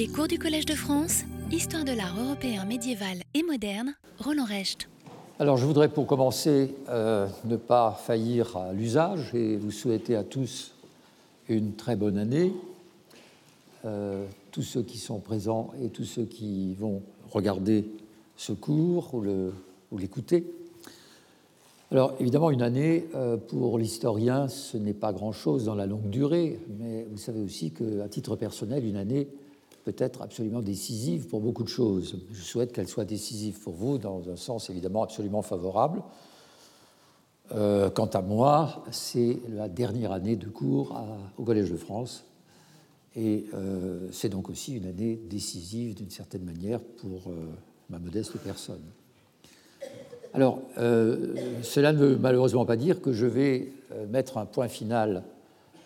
Les cours du Collège de France, Histoire de l'art européen médiéval et moderne, Roland Recht. Alors je voudrais pour commencer euh, ne pas faillir à l'usage et vous souhaiter à tous une très bonne année. Euh, tous ceux qui sont présents et tous ceux qui vont regarder ce cours ou l'écouter. Alors évidemment, une année, euh, pour l'historien, ce n'est pas grand-chose dans la longue durée, mais vous savez aussi qu'à titre personnel, une année peut être absolument décisive pour beaucoup de choses. Je souhaite qu'elle soit décisive pour vous dans un sens évidemment absolument favorable. Euh, quant à moi, c'est la dernière année de cours au Collège de France et euh, c'est donc aussi une année décisive d'une certaine manière pour ma modeste personne. Alors, euh, cela ne veut malheureusement pas dire que je vais euh, mettre un point final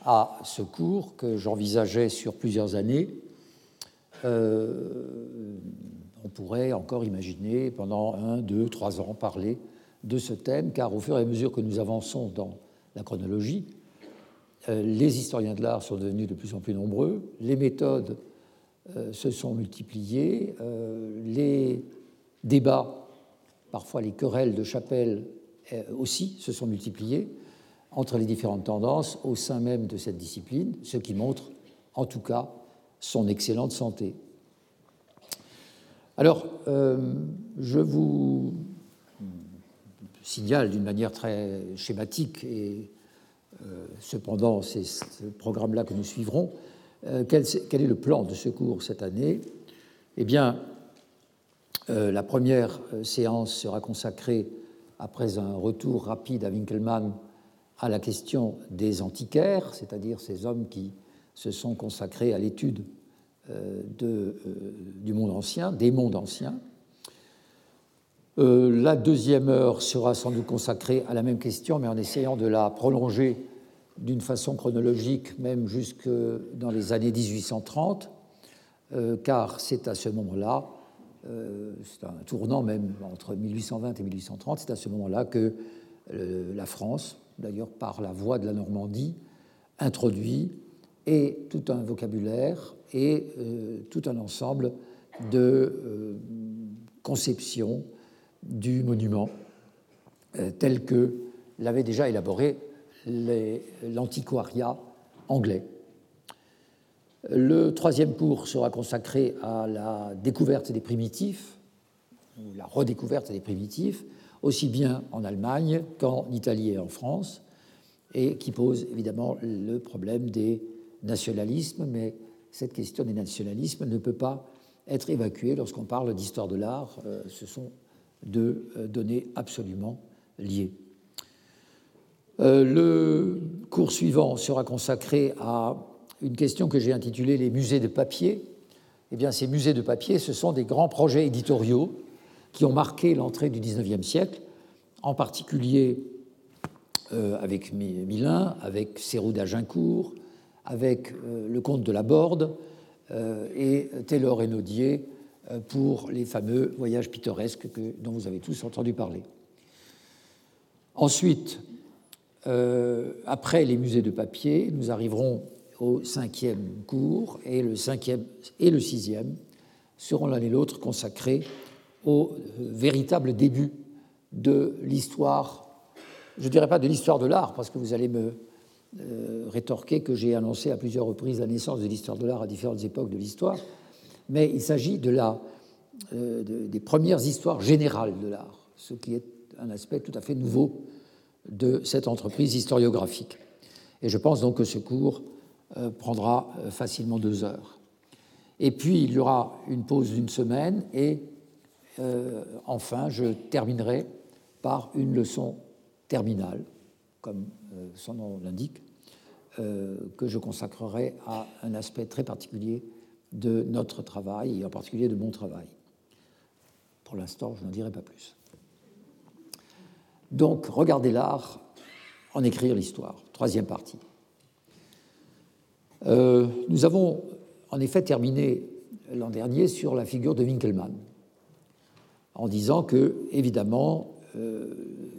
à ce cours que j'envisageais sur plusieurs années. Euh, on pourrait encore imaginer pendant un, deux, trois ans parler de ce thème, car au fur et à mesure que nous avançons dans la chronologie, les historiens de l'art sont devenus de plus en plus nombreux, les méthodes se sont multipliées, les débats Parfois, les querelles de chapelle euh, aussi se sont multipliées entre les différentes tendances au sein même de cette discipline, ce qui montre en tout cas son excellente santé. Alors, euh, je vous signale d'une manière très schématique, et euh, cependant c'est ce programme-là que nous suivrons, quel, quel, est le plan de secours cette année? Eh bien, euh, la première euh, séance sera consacrée, après un retour rapide à Winkelmann, à la question des antiquaires, c'est-à-dire ces hommes qui se sont consacrés à l'étude euh, du monde ancien, des mondes anciens. la deuxième heure sera sans doute consacrée à la même question, mais en essayant de la prolonger d'une façon chronologique, même jusque dans les années 1830, car c'est à ce moment-là euh, c'est un tournant même entre 1820 et 1830, c'est à ce moment-là que euh, la France, d'ailleurs par la voie de la Normandie, introduit et tout un vocabulaire et euh, tout un ensemble de conceptions du monument tel que l'avait déjà élaboré l'antiquariat anglais. Le troisième cours sera consacré à la découverte des primitifs, ou la redécouverte des primitifs, aussi bien en Allemagne qu'en Italie et en France, et qui pose évidemment le problème des nationalismes, mais cette question des nationalismes ne peut pas être évacuée lorsqu'on parle d'histoire de l'art. Euh, ce sont deux euh, données absolument liées. Euh, le cours suivant sera consacré à une question que j'ai intitulée Les musées de papier. Eh bien, ces musées de papier, ce sont des grands projets éditoriaux qui ont marqué l'entrée du XIXe siècle, en particulier avec Milin, avec Cérou d'Agincourt, avec euh, le comte de la Borde euh, et Taylor et Naudier pour les fameux voyages pittoresques que, dont vous avez tous entendu parler. Ensuite, après les musées de papier, nous arriverons au cinquième cours et le cinquième et le sixième seront l'un et l'autre consacrés au euh, véritable début de l'histoire, je ne dirais pas de l'histoire de l'art, parce que vous allez me euh, rétorquer que j'ai annoncé à plusieurs reprises la naissance de l'histoire de l'art à différentes époques de l'histoire, mais il s'agit de la, euh, des premières histoires générales de l'art, ce qui est un aspect tout à fait nouveau de cette entreprise historiographique. Et je pense donc que ce cours euh, prendra euh, facilement deux heures. Et puis, il y aura une pause d'une semaine et enfin, je terminerai par une leçon terminale, comme son nom l'indique, que je consacrerai à un aspect très particulier de notre travail et en particulier de mon travail. Pour l'instant, je n'en dirai pas plus. Donc, regardez l'art, en écrire l'histoire, troisième partie. Euh, nous avons en effet terminé l'an dernier sur la figure de Winkelmann, en disant que, évidemment, euh,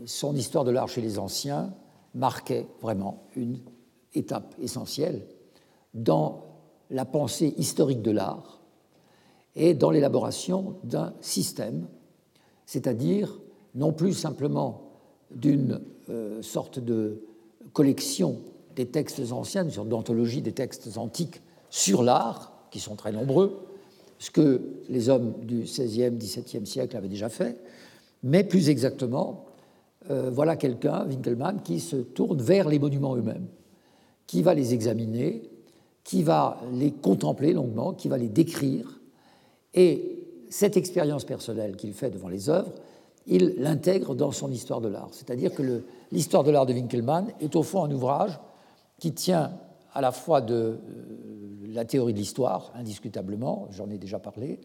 son histoire de l'art chez les anciens marquait vraiment une étape essentielle dans la pensée historique de l'art et dans l'élaboration d'un système, c'est-à-dire non plus simplement d'une euh, sorte de collection des textes anciens, une sorte d'anthologie des textes antiques sur l'art, qui sont très nombreux, ce que les hommes du XVIe, XVIIe siècle avaient déjà fait, mais plus exactement, euh, voilà quelqu'un, Winkelmann, qui se tourne vers les monuments eux-mêmes, qui va les examiner, qui va les contempler longuement, qui va les décrire, et cette expérience personnelle qu'il fait devant les œuvres, il l'intègre dans son histoire de l'art. C'est-à-dire que l'histoire de l'art de Winkelmann est au fond un ouvrage qui tient à la fois de euh, la théorie de l'histoire, indiscutablement, j'en ai déjà parlé,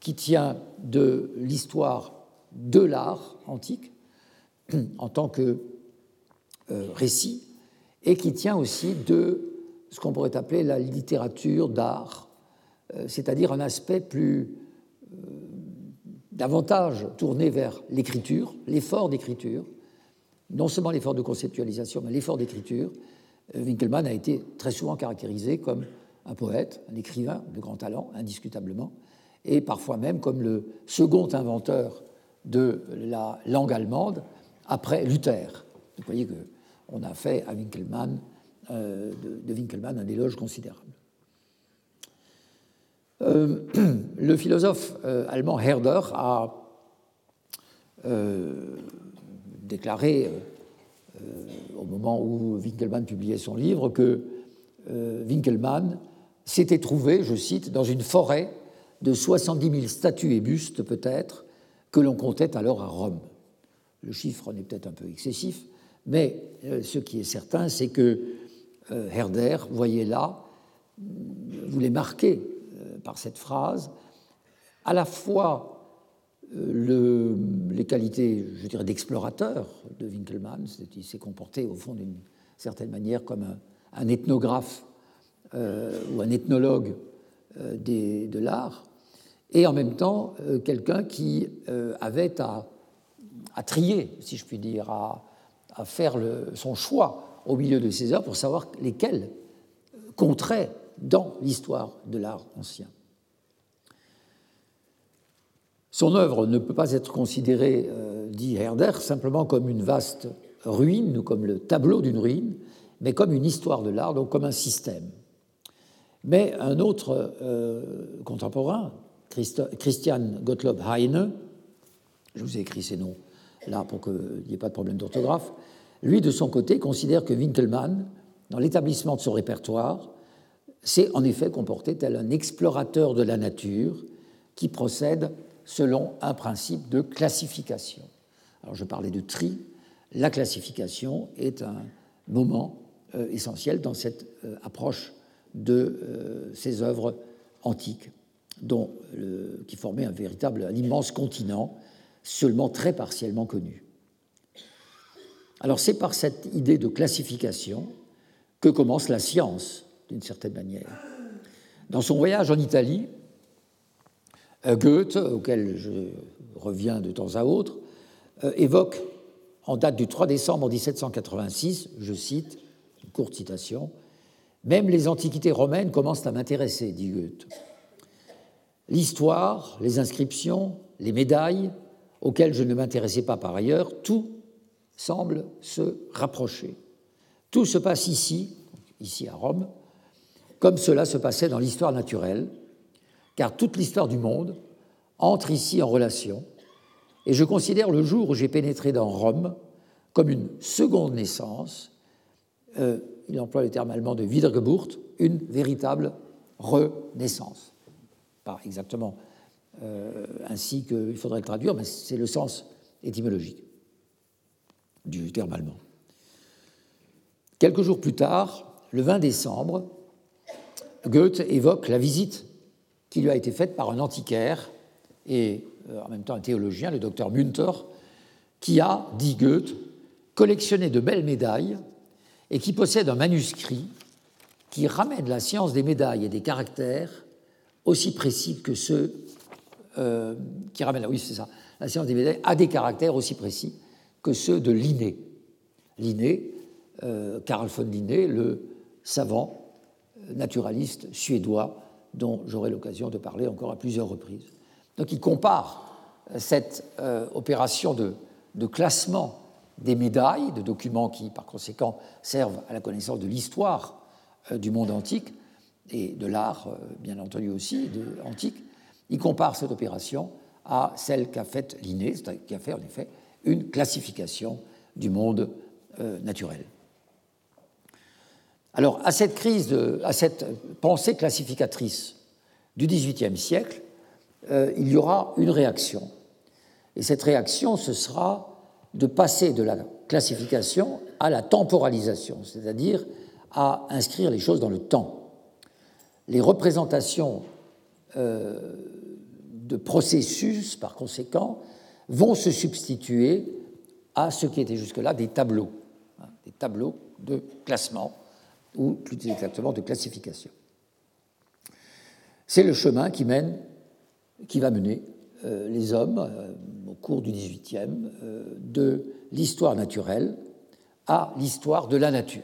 qui tient de l'histoire de l'art antique en tant que euh, récit, et qui tient aussi de ce qu'on pourrait appeler la littérature d'art, euh, c'est-à-dire un aspect plus davantage tourné vers l'écriture, l'effort d'écriture, non seulement l'effort de conceptualisation, mais l'effort d'écriture. Euh, Winkelmann a été très souvent caractérisé comme un poète, un écrivain de grand talent, indiscutablement, et parfois même comme le second inventeur de la langue allemande après Luther. Vous voyez qu'on a fait à Winkelmann, euh, de, Winkelmann un éloge considérable. Euh, le philosophe euh, allemand Herder a déclaré au moment où Winkelmann publiait son livre que Winkelmann s'était trouvé, je cite, dans une forêt de 70 000 statues et bustes peut-être que l'on comptait alors à Rome. Le chiffre en est peut-être un peu excessif, mais ce qui est certain, c'est que Herder voyait là, voulait marquer par cette phrase à la fois euh, les qualités, je dirais, d'explorateur de Winkelmann, il s'est comporté au fond d'une certaine manière comme un, ethnographe euh, ou un ethnologue euh, de l'art, et en même temps quelqu'un qui avait à, trier, si je puis dire, à, faire son choix au milieu de ses œuvres pour savoir lesquelles compteraient dans l'histoire de l'art ancien. Son œuvre ne peut pas être considérée, euh, dit Herder, simplement comme une vaste ruine ou comme le tableau d'une ruine, mais comme une histoire de l'art, donc comme un système. Mais un autre euh, contemporain, Christian Gottlob Heine, je vous ai écrit ces noms là pour qu'il n'y ait pas de problème d'orthographe, lui, de son côté, considère que Winkelmann, dans l'établissement de son répertoire, s'est en effet comporté tel un explorateur de la nature qui procède selon un principe de classification. Alors je parlais de tri, la classification est un moment euh, essentiel dans cette euh, approche de euh, ces œuvres antiques, dont, qui formaient un véritable, un immense continent, seulement très partiellement connu. Alors c'est par cette idée de classification que commence la science d'une certaine manière. Dans son voyage en Italie, euh, Goethe, auquel je reviens de temps à autre, euh, évoque en date du 3 décembre 1786, je cite, une courte citation, Même les antiquités romaines commencent à m'intéresser, dit Goethe. L'histoire, les inscriptions, les médailles, auxquelles je ne m'intéressais pas par ailleurs, tout semble se rapprocher. Tout se passe ici, ici à Rome, comme cela se passait dans l'histoire naturelle, car toute l'histoire du monde entre ici en relation, et je considère le jour où j'ai pénétré dans Rome comme une seconde naissance, euh, il emploie le terme allemand de Wiedergeburt, une véritable renaissance. Pas exactement euh, ainsi qu'il faudrait le traduire, mais c'est le sens étymologique du terme allemand. Quelques jours plus tard, le 20 décembre, Goethe évoque la visite qui lui a été faite par un antiquaire et euh, en même temps un théologien, le docteur Münter, qui a, dit Goethe, collectionné de belles médailles et qui possède un manuscrit qui ramène la science des médailles et des caractères aussi précis que ceux euh, qui ramène, oui c'est ça, la science des médailles a des caractères aussi précis que ceux de Linné. Linné, euh, Carl von Linné, le savant naturaliste suédois dont j'aurai l'occasion de parler encore à plusieurs reprises. Donc il compare cette opération de, classement des médailles, de documents qui, par conséquent, servent à la connaissance de l'histoire du monde antique et de l'art, bien entendu aussi, antique. Il compare cette opération à celle qu'a faite Linné, qui a fait en effet une classification du monde euh, naturel. Alors, à cette crise, à cette pensée classificatrice du XVIIIe siècle, euh, il y aura une réaction. Et cette réaction, ce sera de passer de la classification à la temporalisation, c'est-à-dire à inscrire les choses dans le temps. Les représentations euh, de processus, par conséquent, vont se substituer à ce qui était jusque-là des tableaux, hein, des tableaux de classement, ou plus exactement de classification. C'est le chemin qui mène, qui va mener euh, les hommes euh, au cours du XVIIIe euh, de l'histoire naturelle à l'histoire de la nature.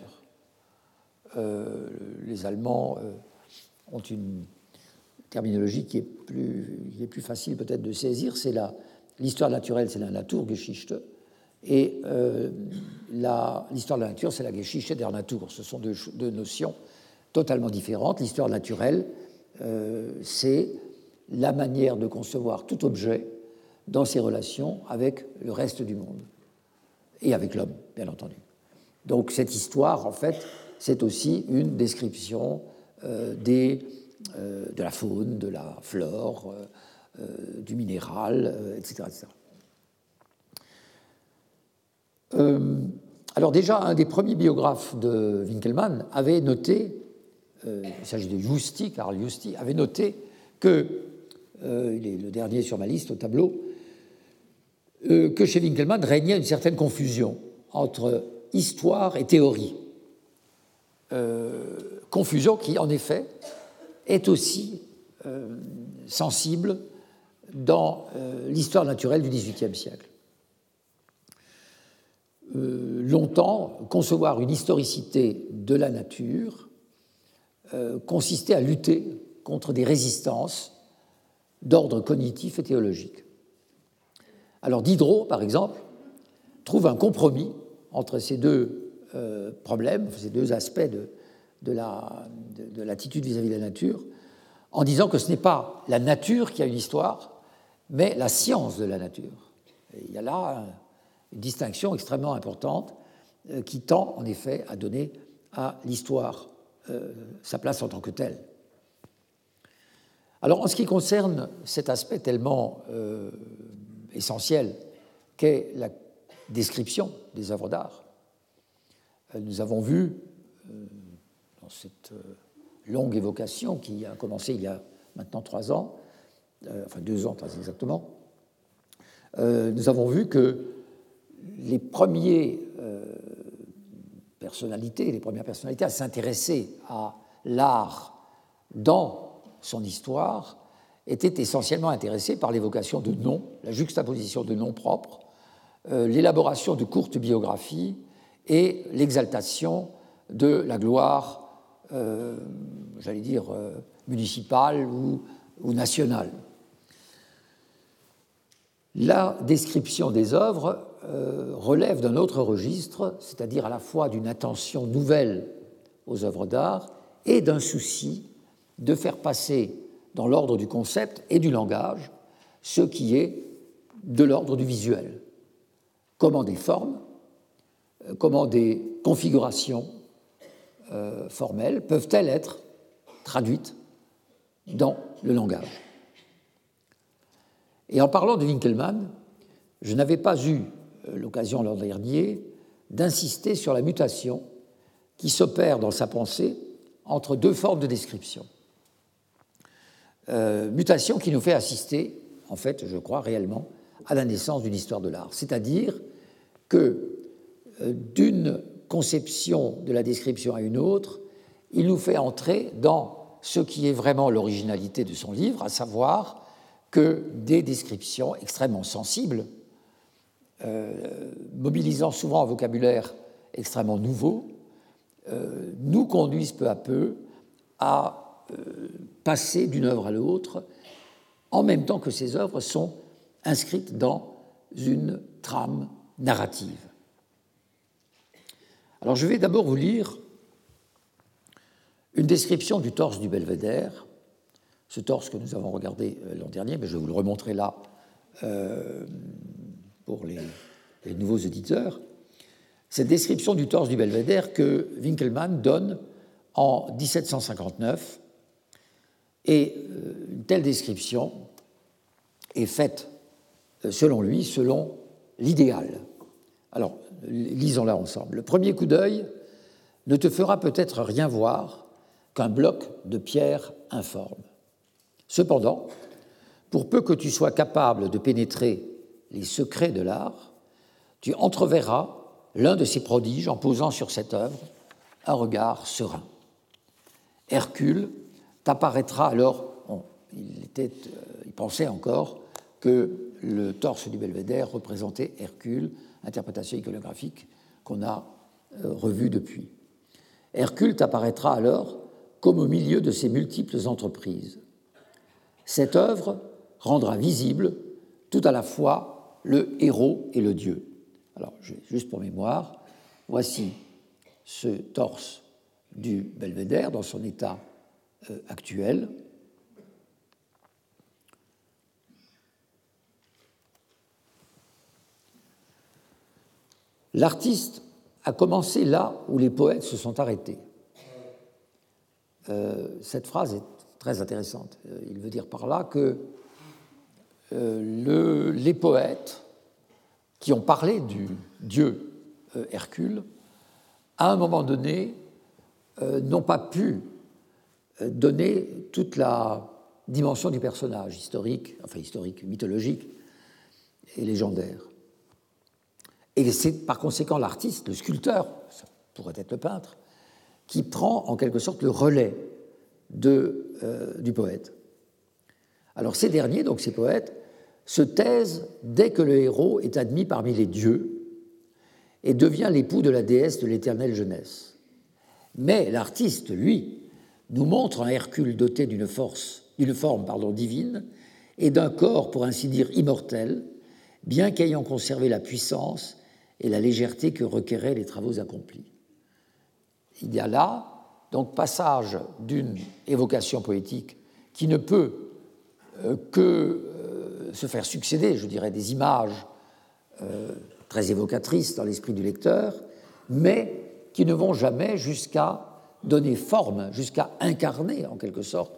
les Allemands ont une terminologie qui est plus, qui est plus facile peut-être de saisir, c'est l'histoire naturelle, c'est la Naturgeschichte, et euh, l'histoire de la nature, c'est la Geschichte der Natur. Ce sont deux, notions totalement différentes. L'histoire naturelle, euh, c'est la manière de concevoir tout objet dans ses relations avec le reste du monde et avec l'homme, bien entendu. Donc cette histoire, en fait, c'est aussi une description euh, des euh, de la faune, de la flore, du minéral, etc. alors déjà, un des premiers biographes de Winkelmann avait noté, il s'agit de Justi, Karl Justi, avait noté que, il est le dernier sur ma liste au tableau, que chez Winkelmann régnait une certaine confusion entre histoire et théorie. confusion qui, en effet, est aussi euh, sensible dans euh, l'histoire naturelle du XVIIIe siècle. Euh, longtemps, concevoir une historicité de la nature consistait à lutter contre des résistances d'ordre cognitif et théologique. Alors Diderot, par exemple, trouve un compromis entre ces deux problèmes, ces deux aspects de, de l'attitude vis-à-vis de la nature, en disant que ce n'est pas la nature qui a une histoire, mais la science de la nature. il y a là une distinction extrêmement importante euh, qui tend en effet à donner à l'histoire euh, sa place en tant que telle. Alors en ce qui concerne cet aspect tellement euh, essentiel qu'est la description des œuvres d'art, nous avons vu cette euh, longue évocation qui a commencé il y a maintenant trois ans, euh, enfin deux ans très exactement, euh, nous avons vu que les premiers personnalités, les premières personnalités à s'intéresser à l'art dans son histoire étaient essentiellement intéressées par l'évocation de noms, la juxtaposition de noms propres, l'élaboration de courtes biographies et l'exaltation de la gloire euh, j'allais dire, euh, municipale ou nationale. La description des œuvres euh, relève d'un autre registre, c'est-à-dire à la fois d'une attention nouvelle aux œuvres d'art et d'un souci de faire passer dans l'ordre du concept et du langage ce qui est de l'ordre du visuel. Comment des formes, comment des configurations euh, formelles peuvent-elles être traduites dans le langage Et en parlant de Winkelmann, je n'avais pas eu euh, l'occasion l'an dernier d'insister sur la mutation qui s'opère dans sa pensée entre deux formes de description. Euh, mutation qui nous fait assister, en fait, je crois réellement, à la naissance d'une histoire de l'art. C'est-à-dire que d'une conception de la description à une autre, il nous fait entrer dans ce qui est vraiment l'originalité de son livre, à savoir que des descriptions extrêmement sensibles, euh, mobilisant souvent un vocabulaire extrêmement nouveau, euh, nous conduisent peu à peu à passer d'une œuvre à l'autre, en même temps que ces œuvres sont inscrites dans une trame narrative. Alors je vais d'abord vous lire une description du torse du belvédère, ce torse que nous avons regardé euh, l'an dernier, mais je vais vous le remontrer là euh, pour les, nouveaux auditeurs. Cette description du torse du belvédère que Winkelmann donne en 1759, et euh, une telle description est faite, selon lui, selon l'idéal. Alors, lisons-la ensemble. Le premier coup d'œil ne te fera peut-être rien voir qu'un bloc de pierre informe. Cependant, pour peu que tu sois capable de pénétrer les secrets de l'art, tu entreverras l'un de ces prodiges en posant sur cette œuvre un regard serein. Hercule t'apparaîtra alors, il, euh, il pensait encore que le torse du belvédère représentait Hercule, interprétation iconographique qu'on a euh, revue depuis. Hercule t'apparaîtra alors comme au milieu de ses multiples entreprises. Cette œuvre rendra visible tout à la fois le héros et le dieu. Alors, juste pour mémoire, voici ce torse du belvédère dans son état euh, actuel. L'artiste a commencé là où les poètes se sont arrêtés. Euh, cette phrase est très intéressante. Euh, il veut dire par là que euh, les poètes qui ont parlé du dieu Hercule, à un moment donné, n'ont pas pu donner toute la dimension du personnage historique, enfin historique, mythologique et légendaire. Et c'est par conséquent l'artiste, le sculpteur, ça pourrait être le peintre, qui prend en quelque sorte le relais euh, du poète. Alors ces derniers, donc ces poètes, se taisent dès que le héros est admis parmi les dieux et devient l'époux de la déesse de l'éternelle jeunesse. Mais l'artiste, lui, nous montre un Hercule doté d'une force, d'une forme pardon, divine et d'un corps, pour ainsi dire, immortel, bien qu'ayant conservé la puissance et la légèreté que requéraient les travaux accomplis. Il y a là donc passage d'une évocation poétique qui ne peut euh, que euh, se faire succéder, je dirais, des images euh, très évocatrices dans l'esprit du lecteur, mais qui ne vont jamais jusqu'à donner forme, jusqu'à incarner en quelque sorte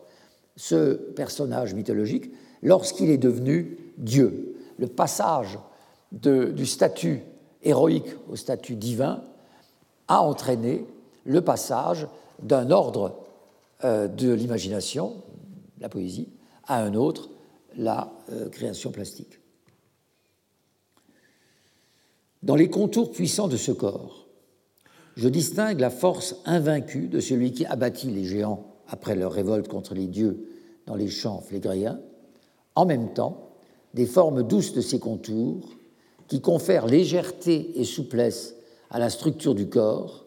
ce personnage mythologique lorsqu'il est devenu Dieu. Le passage du statut héroïque au statut divin a entraîné le passage d'un ordre euh, de l'imagination, la poésie, à un autre, la euh, création plastique. Dans les contours puissants de ce corps, je distingue la force invaincue de celui qui abattit les géants après leur révolte contre les dieux dans les champs flégréens, en même temps des formes douces de ces contours qui confèrent légèreté et souplesse à la structure du corps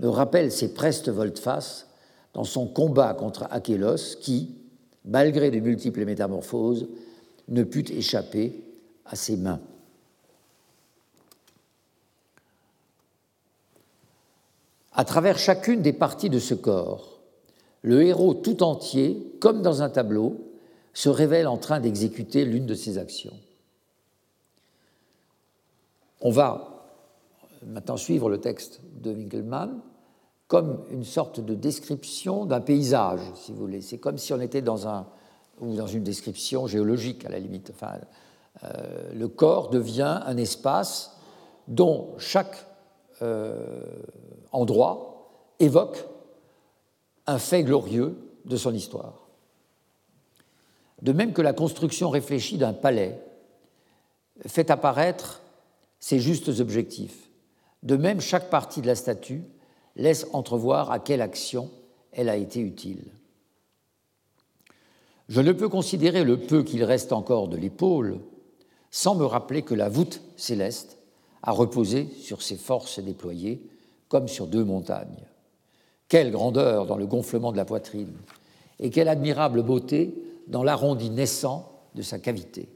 me rappelle ses prestes volte-face dans son combat contre Achélos qui, malgré de multiples métamorphoses, ne put échapper à ses mains. À travers chacune des parties de ce corps, le héros tout entier, comme dans un tableau, se révèle en train d'exécuter l'une de ses actions. On va maintenant suivre le texte de Winkelmann comme une sorte de description d'un paysage, si vous voulez. C'est comme si on était dans, un, ou dans une description géologique, à la limite. Enfin, euh, le corps devient un espace dont chaque euh, endroit évoque un fait glorieux de son histoire. De même que la construction réfléchie d'un palais fait apparaître ses justes objectifs. De même, chaque partie de la statue laisse entrevoir à quelle action elle a été utile. Je ne peux considérer le peu qu'il reste encore de l'épaule sans me rappeler que la voûte céleste a reposé sur ses forces déployées comme sur deux montagnes. Quelle grandeur dans le gonflement de la poitrine et quelle admirable beauté dans l'arrondi naissant de sa cavité.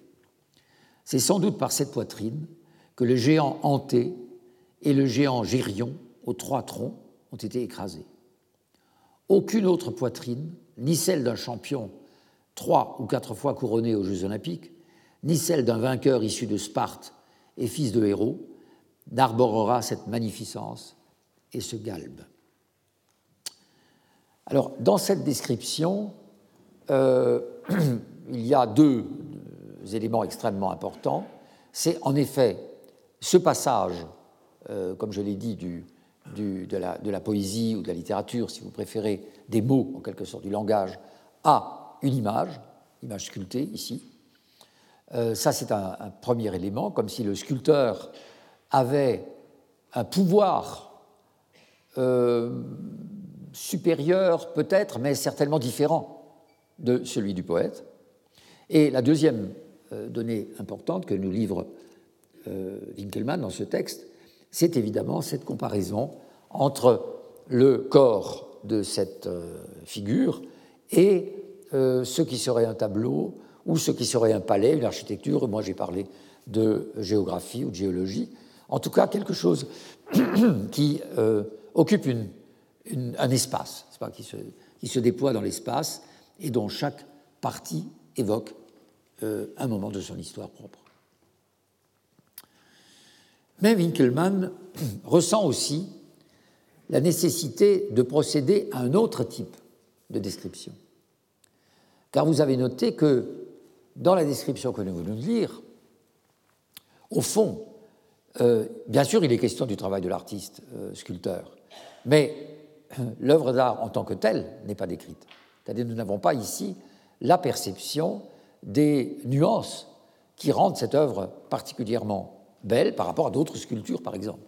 C'est sans doute par cette poitrine que le géant Anté et le géant Gérion, aux trois troncs, été écrasés. Aucune autre poitrine, ni celle d'un champion trois ou quatre fois couronné aux Jeux olympiques, ni celle d'un vainqueur issu de Sparte et fils de héros, n'arborera cette magnificence et ce galbe. Alors, dans cette description, euh, il y a deux éléments extrêmement importants. C'est en effet ce passage, euh, comme je l'ai dit, du, de, la, poésie ou de la littérature, si vous préférez, des mots, en quelque sorte, du langage, à une image, image sculptée ici. Euh, ça, c'est un, premier élément, comme si le sculpteur avait un pouvoir euh, supérieur, peut-être, mais certainement différent de celui du poète. Et la deuxième euh, donnée importante que nous livre Winkelmann dans ce texte, c'est évidemment cette comparaison entre le corps de cette euh, figure et ce qui serait un tableau ou ce qui serait un palais, une architecture. Moi, j'ai parlé de géographie ou de géologie. En tout cas, quelque chose qui occupe un espace, qui, se, déploie dans l'espace et dont chaque partie évoque euh, un moment de son histoire propre. Mais Winkelmann ressent aussi la nécessité de procéder à un autre type de description. Car vous avez noté que dans la description que nous venons de lire, au fond, euh, bien sûr, il est question du travail de l'artiste euh, sculpteur, mais l'œuvre d'art en tant que telle n'est pas décrite. C'est-à-dire nous n'avons pas ici la perception des nuances qui rendent cette œuvre particulièrement belle par rapport à d'autres sculptures, par exemple.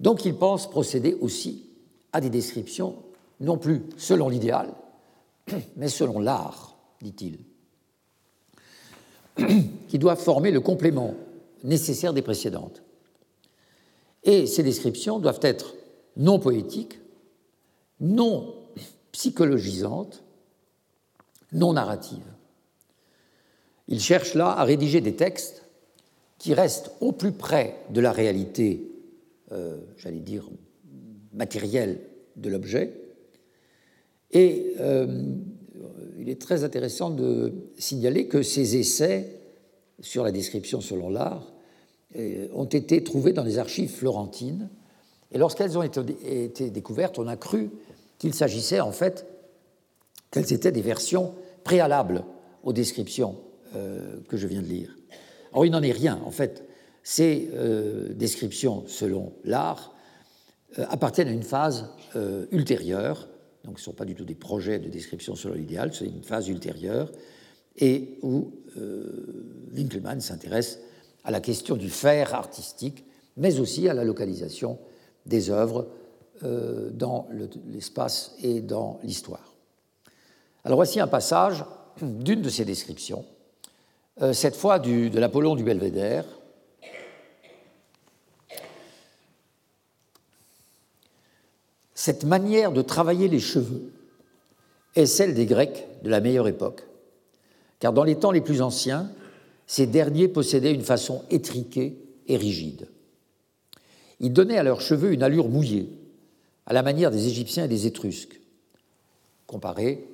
Donc il pense procéder aussi à des descriptions, non plus selon l'idéal, mais selon l'art, dit-il, qui doivent former le complément nécessaire des précédentes. Et ces descriptions doivent être non poétiques, non psychologisantes, non narrative. Il cherche là à rédiger des textes qui restent au plus près de la réalité, euh, j'allais dire, matérielle de l'objet. Et euh, il est très intéressant de signaler que ces essais sur la description selon l'art euh, ont été trouvés dans les archives florentines. Et lorsqu'elles ont été, découvertes, on a cru qu'il s'agissait en fait qu'elles étaient des versions préalables aux descriptions que je viens de lire. Or, il n'en est rien. En fait, ces euh, descriptions, selon l'art, euh, appartiennent à une phase ultérieure, donc ce ne sont pas du tout des projets de description selon l'idéal, c'est une phase ultérieure, et où Winkelmann s'intéresse à la question du faire artistique, mais aussi à la localisation des œuvres dans l'espace et dans l'histoire. Alors voici un passage d'une de ces descriptions, euh, cette fois de l'Apollon du Belvédère. Cette manière de travailler les cheveux est celle des Grecs de la meilleure époque, car dans les temps les plus anciens, ces derniers possédaient une façon étriquée et rigide. Ils donnaient à leurs cheveux une allure mouillée, à la manière des Égyptiens et des Étrusques, comparés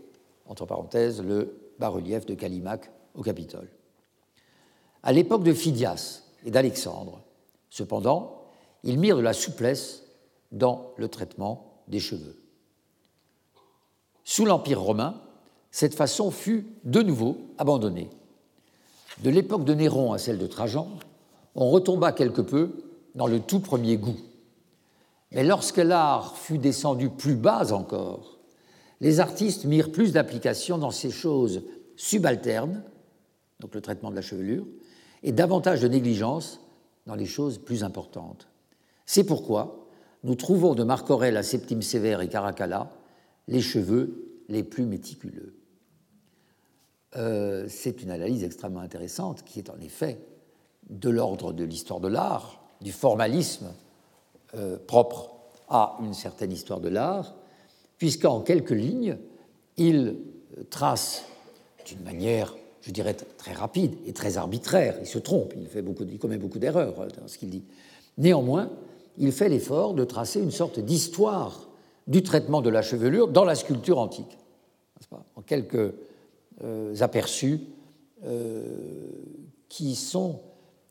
entre parenthèses, le bas-relief de Callimaque au Capitole. À l'époque de Phidias et d'Alexandre, cependant, ils mirent de la souplesse dans le traitement des cheveux. Sous l'Empire romain, cette façon fut de nouveau abandonnée. De l'époque de Néron à celle de Trajan, on retomba quelque peu dans le tout premier goût. Mais lorsque l'art fut descendu plus bas encore, les artistes mirent plus d'application dans ces choses subalternes, donc le traitement de la chevelure, et davantage de négligence dans les choses plus importantes. C'est pourquoi nous trouvons de Marc Aurèle à Septime Sévère et Caracalla les cheveux les plus méticuleux. Euh, c'est une analyse extrêmement intéressante qui est en effet de l'ordre de l'histoire de l'art, du formalisme euh, propre à une certaine histoire de l'art, puisqu'en quelques lignes, il trace d'une manière, je dirais, très rapide et très arbitraire. Il se trompe, il, commet beaucoup d'erreurs dans ce qu'il dit. Néanmoins, il fait l'effort de tracer une sorte d'histoire du traitement de la chevelure dans la sculpture antique. En quelques euh, aperçus euh, qui sont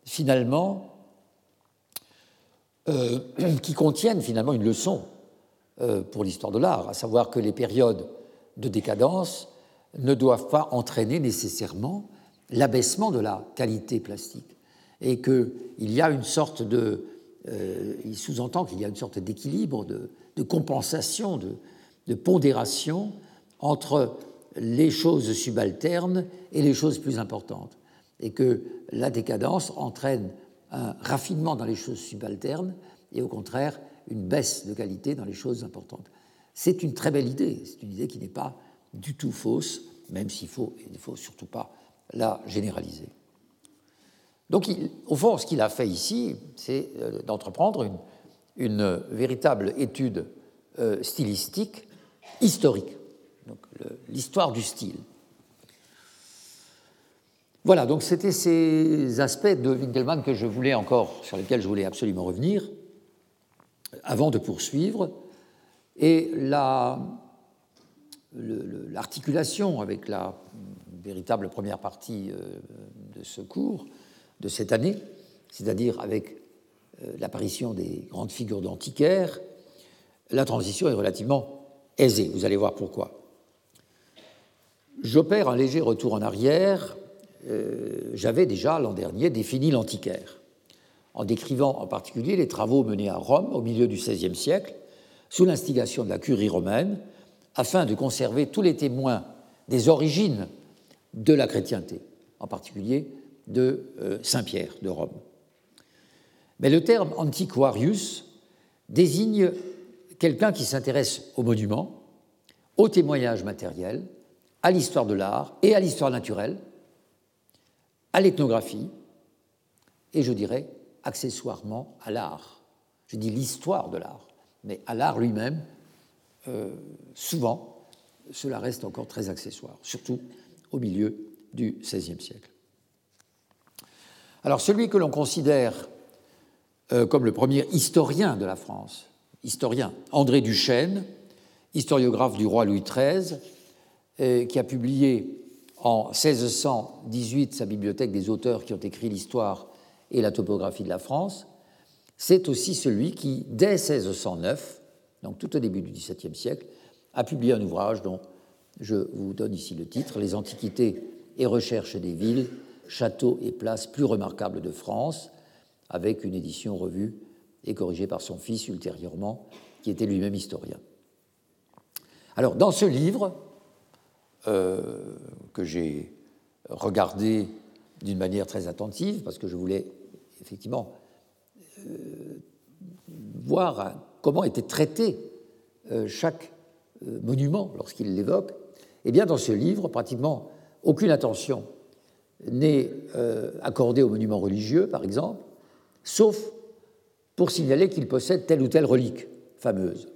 finalement, euh, qui contiennent finalement une leçon pour l'histoire de l'art, à savoir que les périodes de décadence ne doivent pas entraîner nécessairement l'abaissement de la qualité plastique et qu'il y a une sorte de euh, il sous-entend qu'il y a une sorte d'équilibre, de, compensation, de, pondération entre les choses subalternes et les choses plus importantes, et que la décadence entraîne un raffinement dans les choses subalternes et au contraire une baisse de qualité dans les choses importantes. C'est une très belle idée, c'est une idée qui n'est pas du tout fausse, même s'il faut, il ne faut surtout pas la généraliser. Donc, au fond, ce qu'il a fait ici, c'est euh, d'entreprendre une, véritable étude euh, stylistique historique, donc l'histoire du style. Voilà, donc c'était ces aspects de Winkelmann que je voulais encore, sur lesquels je voulais absolument revenir, avant de poursuivre. Et l'articulation avec la véritable première partie euh, de ce cours de cette année, c'est-à-dire avec euh, l'apparition des grandes figures d'antiquaires, la transition est relativement aisée. Vous allez voir pourquoi. J'opère un léger retour en arrière. Euh, j'avais déjà l'an dernier défini l'antiquaire, en décrivant en particulier les travaux menés à Rome au milieu du XVIe siècle, sous l'instigation de la curie romaine, afin de conserver tous les témoins des origines de la chrétienté, en particulier de euh, Saint-Pierre de Rome. Mais le terme antiquarius désigne quelqu'un qui s'intéresse aux monuments, aux témoignages matériels, à l'histoire de l'art et à l'histoire naturelle, à l'ethnographie et je dirais accessoirement à l'art. Je dis l'histoire de l'art, mais à l'art lui-même, euh, souvent, cela reste encore très accessoire, surtout au milieu du XVIe siècle. Alors celui que l'on considère euh, comme le premier historien de la France, historien, André Duchesne, historiographe du roi Louis XIII, euh, qui a publié en 1618 sa bibliothèque des auteurs qui ont écrit l'histoire et la topographie de la France, c'est aussi celui qui, dès 1609, donc tout au début du XVIIe siècle, a publié un ouvrage dont je vous donne ici le titre, Les Antiquités et recherches des villes, châteaux et places plus remarquables de France, avec une édition revue et corrigée par son fils ultérieurement, qui était lui-même historien. Alors, dans ce livre, euh, que j'ai regardé d'une manière très attentive, parce que je voulais effectivement euh, voir comment était traité euh, chaque monument lorsqu'il l'évoque, eh bien, dans ce livre, pratiquement aucune attention n'est euh, accordé aux monuments religieux, par exemple, sauf pour signaler qu'ils possèdent telle ou telle relique fameuse,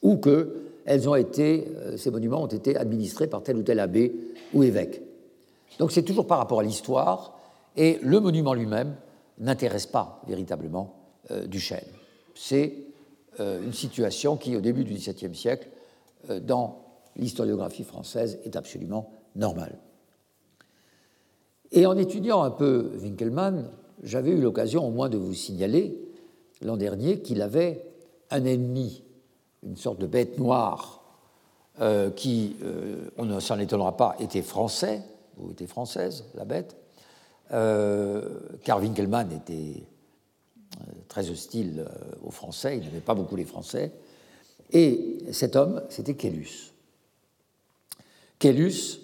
ou que euh, ces monuments ont été administrés par tel ou tel abbé ou évêque. Donc c'est toujours par rapport à l'histoire, et le monument lui-même n'intéresse pas véritablement euh, Duchesne. C'est une situation qui, au début du XVIIe siècle, dans l'historiographie française, est absolument normale. Et en étudiant un peu Winkelmann, j'avais eu l'occasion au moins de vous signaler l'an dernier qu'il avait un ennemi, une sorte de bête noire, euh, qui, euh, on ne s'en étonnera pas, était français, ou était française, la bête, euh, car Winkelmann était très hostile aux Français, il n'aimait pas beaucoup les Français, et cet homme, c'était Kellus. Kellus,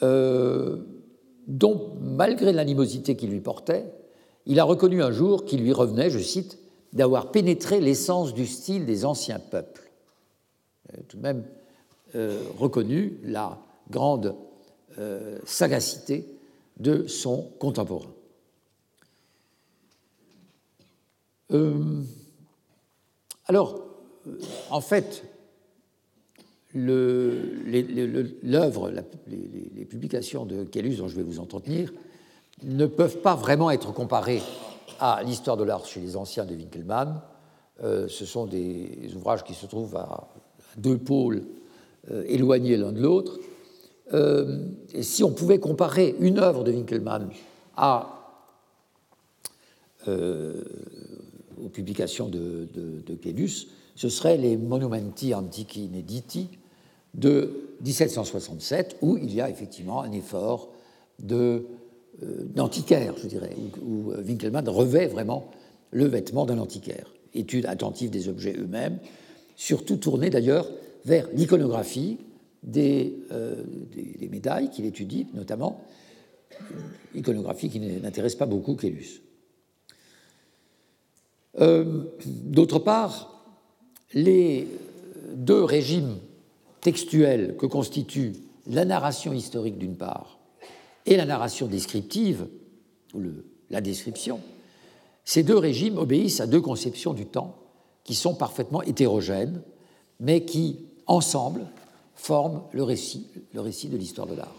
dont, malgré l'animosité qu'il lui portait, il a reconnu un jour qu'il lui revenait, je cite, d'avoir pénétré l'essence du style des anciens peuples. Il a tout de même euh, reconnu la grande euh, sagacité de son contemporain. Euh, alors, en fait, l'œuvre, les, publications de Kellus dont je vais vous entretenir, ne peuvent pas vraiment être comparées à l'histoire de l'art chez les anciens de Winkelmann. Euh, ce sont des ouvrages qui se trouvent à deux pôles euh, éloignés l'un de l'autre. Euh, si on pouvait comparer une œuvre de Winkelmann à, aux publications de, de, ce seraient les Monumenti Antichi Inediti de 1767, où il y a effectivement un effort de euh, d'antiquaire, je dirais, où, euh, Winkelmann revêt vraiment le vêtement d'un antiquaire. Étude attentive des objets eux-mêmes, surtout tournée d'ailleurs vers l'iconographie des, euh, médailles qu'il étudie, notamment, iconographie qui n'intéresse pas beaucoup Clélus. D'autre part, les deux régimes textuels que constituent la narration historique d'une part et la narration descriptive, ou la description, ces deux régimes obéissent à deux conceptions du temps qui sont parfaitement hétérogènes, mais qui, ensemble, forment le récit de l'histoire de l'art.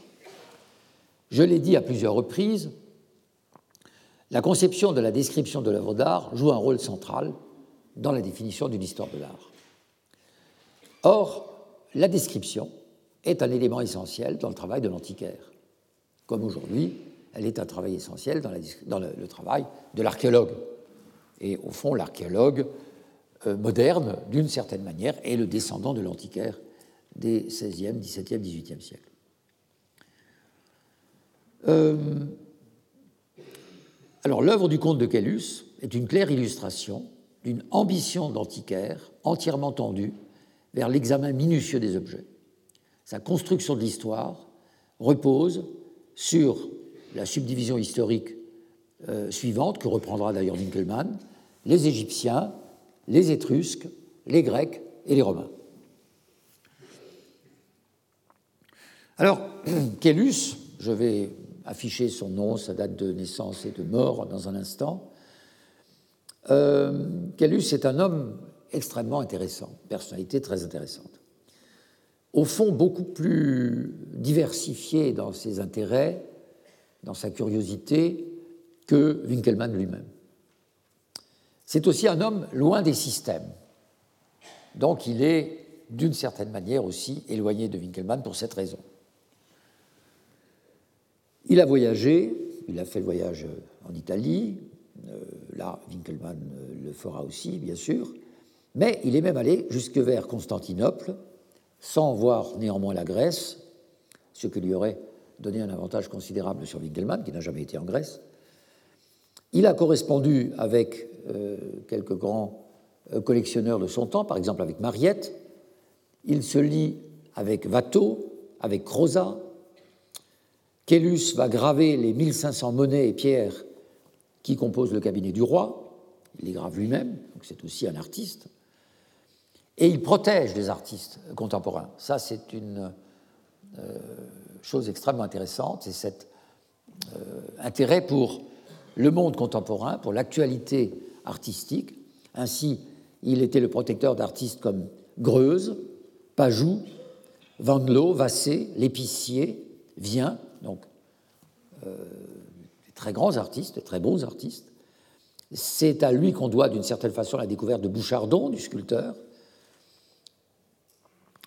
Je l'ai dit à plusieurs reprises, la conception de la description de l'œuvre d'art joue un rôle central dans la définition d'une histoire de l'art. Or, la description est un élément essentiel dans le travail de l'antiquaire comme aujourd'hui, elle est un travail essentiel dans, le, travail de l'archéologue. Et au fond, l'archéologue euh, moderne, d'une certaine manière, est le descendant de l'antiquaire des XVIe, XVIIe, XVIIIe siècles. Euh, alors, l'œuvre du comte de Kellus est une claire illustration d'une ambition d'antiquaire entièrement tendue vers l'examen minutieux des objets. Sa construction de l'histoire repose sur la subdivision historique euh, suivante, que reprendra d'ailleurs Winkelmann, les Égyptiens, les Étrusques, les Grecs et les Romains. Alors, Kellus, je vais afficher son nom, sa date de naissance et de mort dans un instant. Euh, est un homme extrêmement intéressant, personnalité très intéressante au fond beaucoup plus diversifié dans ses intérêts, dans sa curiosité, que Winkelmann lui-même. C'est aussi un homme loin des systèmes. Donc il est d'une certaine manière aussi éloigné de Winkelmann pour cette raison. Il a voyagé, il a fait le voyage en Italie, euh, là Winkelmann euh, le fera aussi bien sûr, mais il est même allé jusque vers Constantinople, sans voir néanmoins la Grèce, ce qui lui aurait donné un avantage considérable sur Winkelmann, qui n'a jamais été en Grèce. Il a correspondu avec euh, quelques grands euh, collectionneurs de son temps, par exemple avec Mariette. Il se lie avec Watteau, avec Crozat. Kellus va graver les 1500 monnaies et pierres qui composent le cabinet du roi. Il les grave lui-même, donc c'est aussi un artiste et il protège les artistes contemporains. Ça, c'est une euh, chose extrêmement intéressante, c'est cet euh, intérêt pour le monde contemporain, pour l'actualité artistique. Ainsi, il était le protecteur d'artistes comme Greuze, Pajou, Vandelot, Vassé, l'épicier, Vien, donc euh, très grands artistes, très beaux artistes. C'est à lui qu'on doit d'une certaine façon la découverte de Bouchardon, du sculpteur,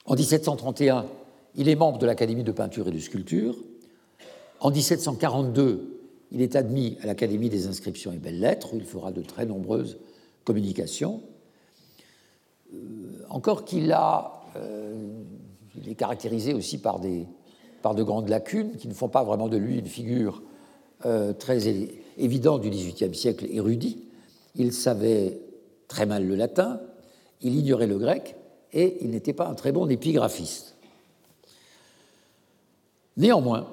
en 1731, il est membre de l'Académie de peinture et de sculpture. En 1742, il est admis à l'Académie des inscriptions et belles-lettres, où il fera de très nombreuses communications. Euh, encore qu'il a, euh, il est caractérisé aussi par, des, par de grandes lacunes qui ne font pas vraiment de lui une figure euh, très évidente du XVIIIe siècle érudit. Il savait très mal le latin, il ignorait le grec, et il n'était pas un très bon épigraphiste. Néanmoins,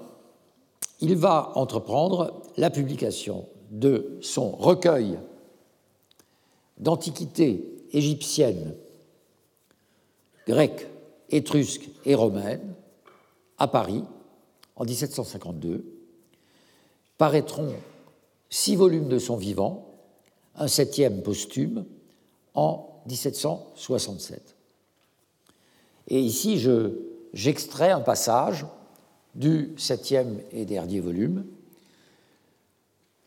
il va entreprendre la publication de son recueil d'antiquités égyptiennes, grecques, étrusques et romaines à Paris en 1752. Paraîtront six volumes de son vivant, un septième posthume en 1767. Et ici, j'extrais un passage du septième et dernier volume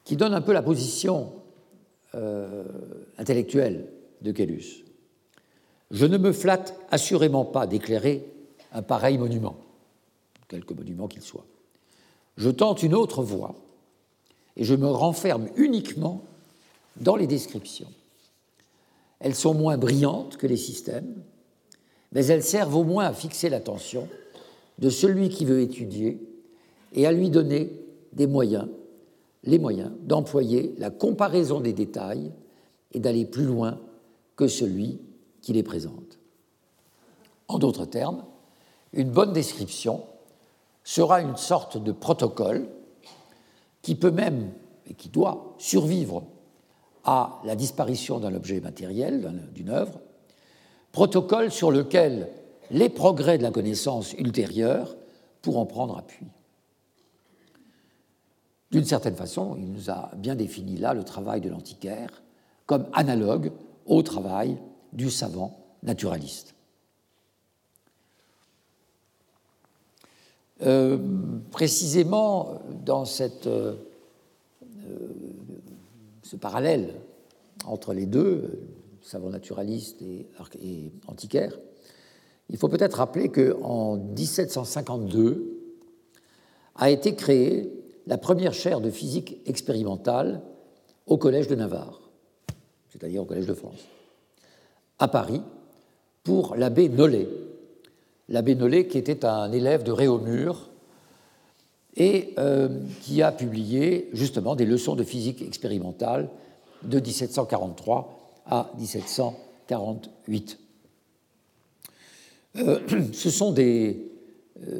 qui donne un peu la position euh, intellectuelle de Kélus. Je ne me flatte assurément pas d'éclairer un pareil monument, quelque monument qu'il soit. Je tente une autre voie et je me renferme uniquement dans les descriptions. Elles sont moins brillantes que les systèmes, mais elles servent au moins à fixer l'attention de celui qui veut étudier et à lui donner des moyens, les moyens d'employer la comparaison des détails et d'aller plus loin que celui qui les présente. En d'autres termes, une bonne description sera une sorte de protocole qui peut même et qui doit survivre à la disparition d'un objet matériel, d'une œuvre, protocole sur lequel les progrès de la connaissance ultérieure pourront prendre appui. D'une certaine façon, il nous a bien défini là le travail de l'antiquaire comme analogue au travail du savant naturaliste. Euh, précisément dans cette, euh, ce parallèle entre les deux, savant naturaliste et, et antiquaire, il faut peut-être rappeler qu'en 1752 a été créée la première chaire de physique expérimentale au Collège de Navarre, c'est-à-dire au Collège de France, à Paris, pour l'abbé Nollet. L'abbé Nollet qui était un élève de Réaumur et euh, qui a publié justement des leçons de physique expérimentale de 1743 à 1748. Euh, ce sont euh,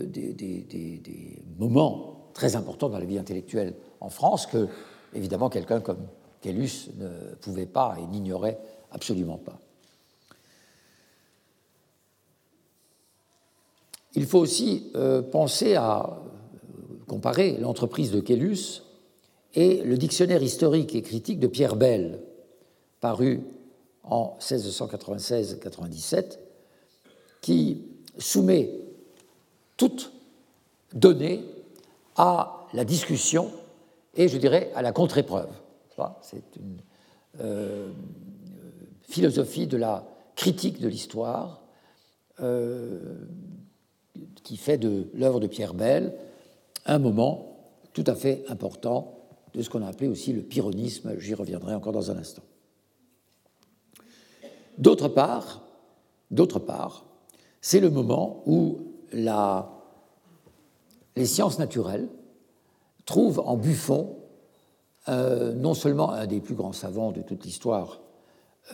des, moments très importants dans la vie intellectuelle en France que, évidemment, quelqu'un comme Kellus ne pouvait pas et n'ignorait absolument pas. Il faut aussi euh, penser à comparer l'entreprise de Kellus et le dictionnaire historique et critique de Pierre Bell, paru en 1696-97, qui soumet toute donnée à la discussion et, je dirais, à la contre-épreuve. C'est une euh, philosophie de la critique de l'histoire euh, qui fait de l'œuvre de Pierre Bell un moment tout à fait important de ce qu'on a appelé aussi le pyrrhonisme. J'y reviendrai encore dans un instant. D'autre part, d'autre part, c'est le moment où les sciences naturelles trouvent en Buffon euh, non seulement un des plus grands savants de toute l'histoire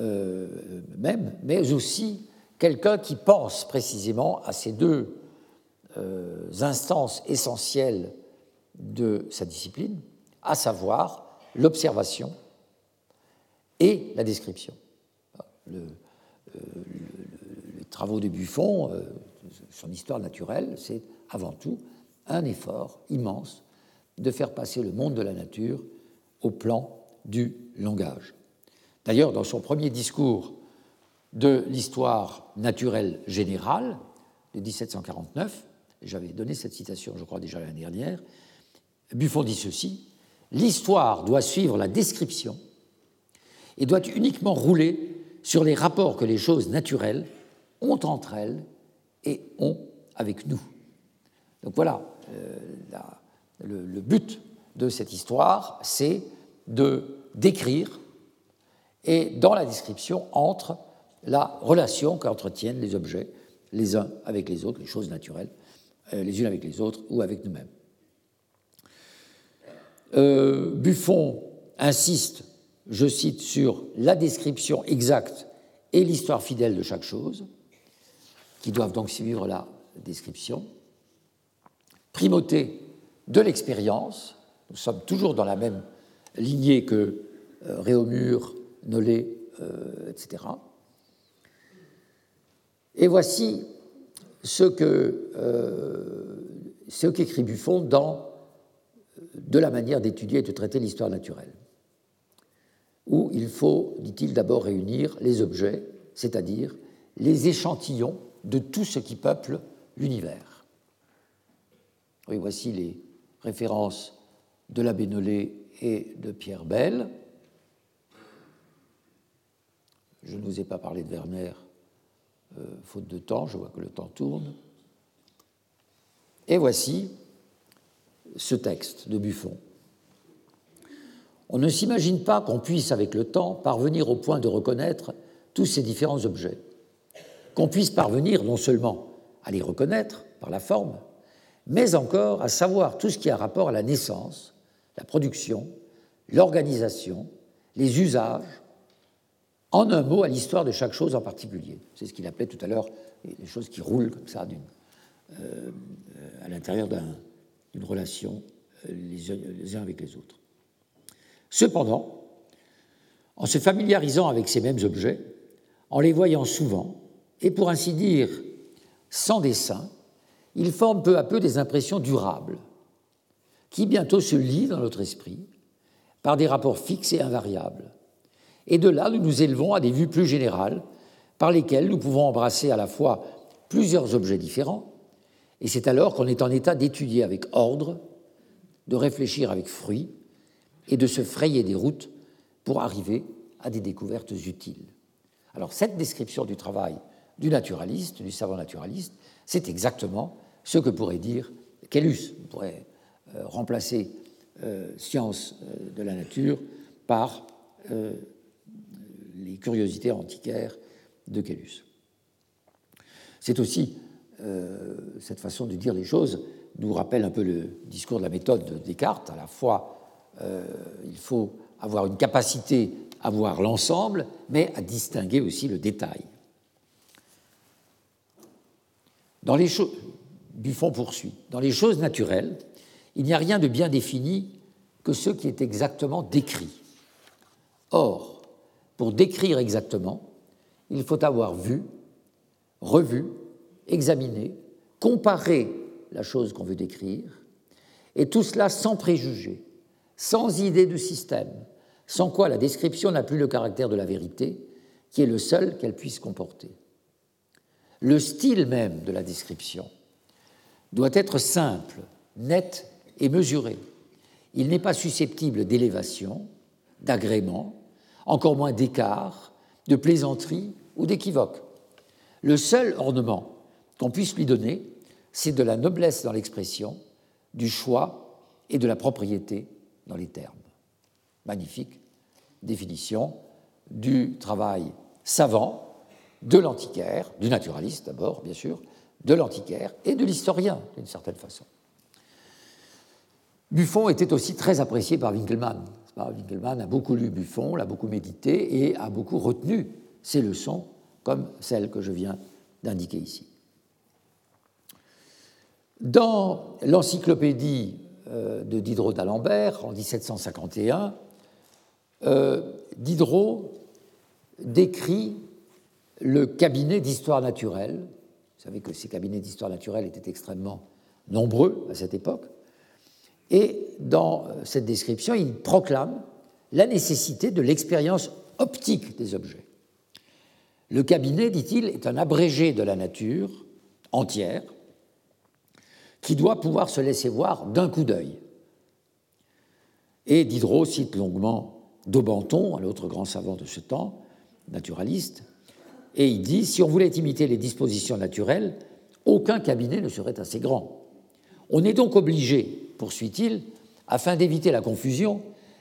euh, même, mais aussi quelqu'un qui pense précisément à ces deux instances essentielles de sa discipline, à savoir l'observation et la description. Le, travaux de Buffon, euh, son histoire naturelle, c'est avant tout un effort immense de faire passer le monde de la nature au plan du langage. D'ailleurs, dans son premier discours de l'histoire naturelle générale de 1749, j'avais donné cette citation, je crois, déjà l'année dernière, Buffon dit ceci, L'histoire doit suivre la description et doit uniquement rouler sur les rapports que les choses naturelles ont entre elles et ont avec nous. Donc voilà, euh, le, but de cette histoire, c'est de décrire et dans la description entre la relation qu'entretiennent les objets les uns avec les autres, les choses naturelles, les unes avec les autres ou avec nous-mêmes. Euh, Buffon insiste, je cite, sur la description exacte et l'histoire fidèle de chaque chose qui doivent donc suivre la description. Primauté de l'expérience, nous sommes toujours dans la même lignée que euh, Réaumur, Nollet, euh, etc. Et voici ce que euh, qu'écrit Buffon dans de la manière d'étudier et de traiter l'histoire naturelle, où il faut, dit-il, d'abord réunir les objets, c'est-à-dire les échantillons de tout ce qui peuple l'univers. Oui, voici les références de l'abbé Nollet et de Pierre Bell. Je ne vous ai pas parlé de Werner, euh, faute de temps, je vois que le temps tourne. Et voici ce texte de Buffon. On ne s'imagine pas qu'on puisse, avec le temps, parvenir au point de reconnaître tous ces différents objets, qu'on puisse parvenir non seulement à les reconnaître par la forme, mais encore à savoir tout ce qui a rapport à la naissance, la production, l'organisation, les usages, en un mot à l'histoire de chaque chose en particulier. C'est ce qu'il appelait tout à l'heure les choses qui roulent comme ça euh, à l'intérieur d'une relation euh, les uns avec les autres. Cependant, en se familiarisant avec ces mêmes objets, en les voyant souvent, et pour ainsi dire sans dessin, ils forment peu à peu des impressions durables, qui bientôt se lient dans notre esprit par des rapports fixes et invariables. Et de là, nous nous élevons à des vues plus générales, par lesquelles nous pouvons embrasser à la fois plusieurs objets différents, et c'est alors qu'on est en état d'étudier avec ordre, de réfléchir avec fruit, et de se frayer des routes pour arriver à des découvertes utiles. Alors cette description du travail du naturaliste, du savant naturaliste, c'est exactement ce que pourrait dire Kellus. On pourrait euh, remplacer euh, science euh, de la nature par les curiosités antiquaires de Kellus. C'est aussi cette façon de dire les choses nous rappelle un peu le discours de la méthode de Descartes. À la fois, il faut avoir une capacité à voir l'ensemble, mais à distinguer aussi le détail. Dans les choses, Buffon poursuit, dans les choses naturelles, il n'y a rien de bien défini que ce qui est exactement décrit. Or, pour décrire exactement, il faut avoir vu, revu, examiné, comparé la chose qu'on veut décrire, et tout cela sans préjugés, sans idée de système, sans quoi la description n'a plus le caractère de la vérité, qui est le seul qu'elle puisse comporter. Le style même de la description doit être simple, net et mesuré. Il n'est pas susceptible d'élévation, d'agrément, encore moins d'écart, de plaisanterie ou d'équivoque. Le seul ornement qu'on puisse lui donner, c'est de la noblesse dans l'expression, du choix et de la propriété dans les termes. Magnifique définition du travail savant de l'antiquaire, du naturaliste d'abord, bien sûr, de l'antiquaire et de l'historien, d'une certaine façon. Buffon était aussi très apprécié par Winkelmann. Winkelmann a beaucoup lu Buffon, l'a beaucoup médité et a beaucoup retenu ses leçons, comme celles que je viens d'indiquer ici. Dans l'encyclopédie euh, de Diderot d'Alembert en 1751, euh, Diderot décrit le cabinet d'histoire naturelle. Vous savez que ces cabinets d'histoire naturelle étaient extrêmement nombreux à cette époque. Et dans cette description, il proclame la nécessité de l'expérience optique des objets. Le cabinet, dit-il, est un abrégé de la nature entière qui doit pouvoir se laisser voir d'un coup d'œil. Et Diderot cite longuement Daubenton, l'autre grand savant de ce temps, naturaliste, et il dit si on voulait imiter les dispositions naturelles, aucun cabinet ne serait assez grand. On est donc obligé, poursuit-il, afin d'éviter la confusion,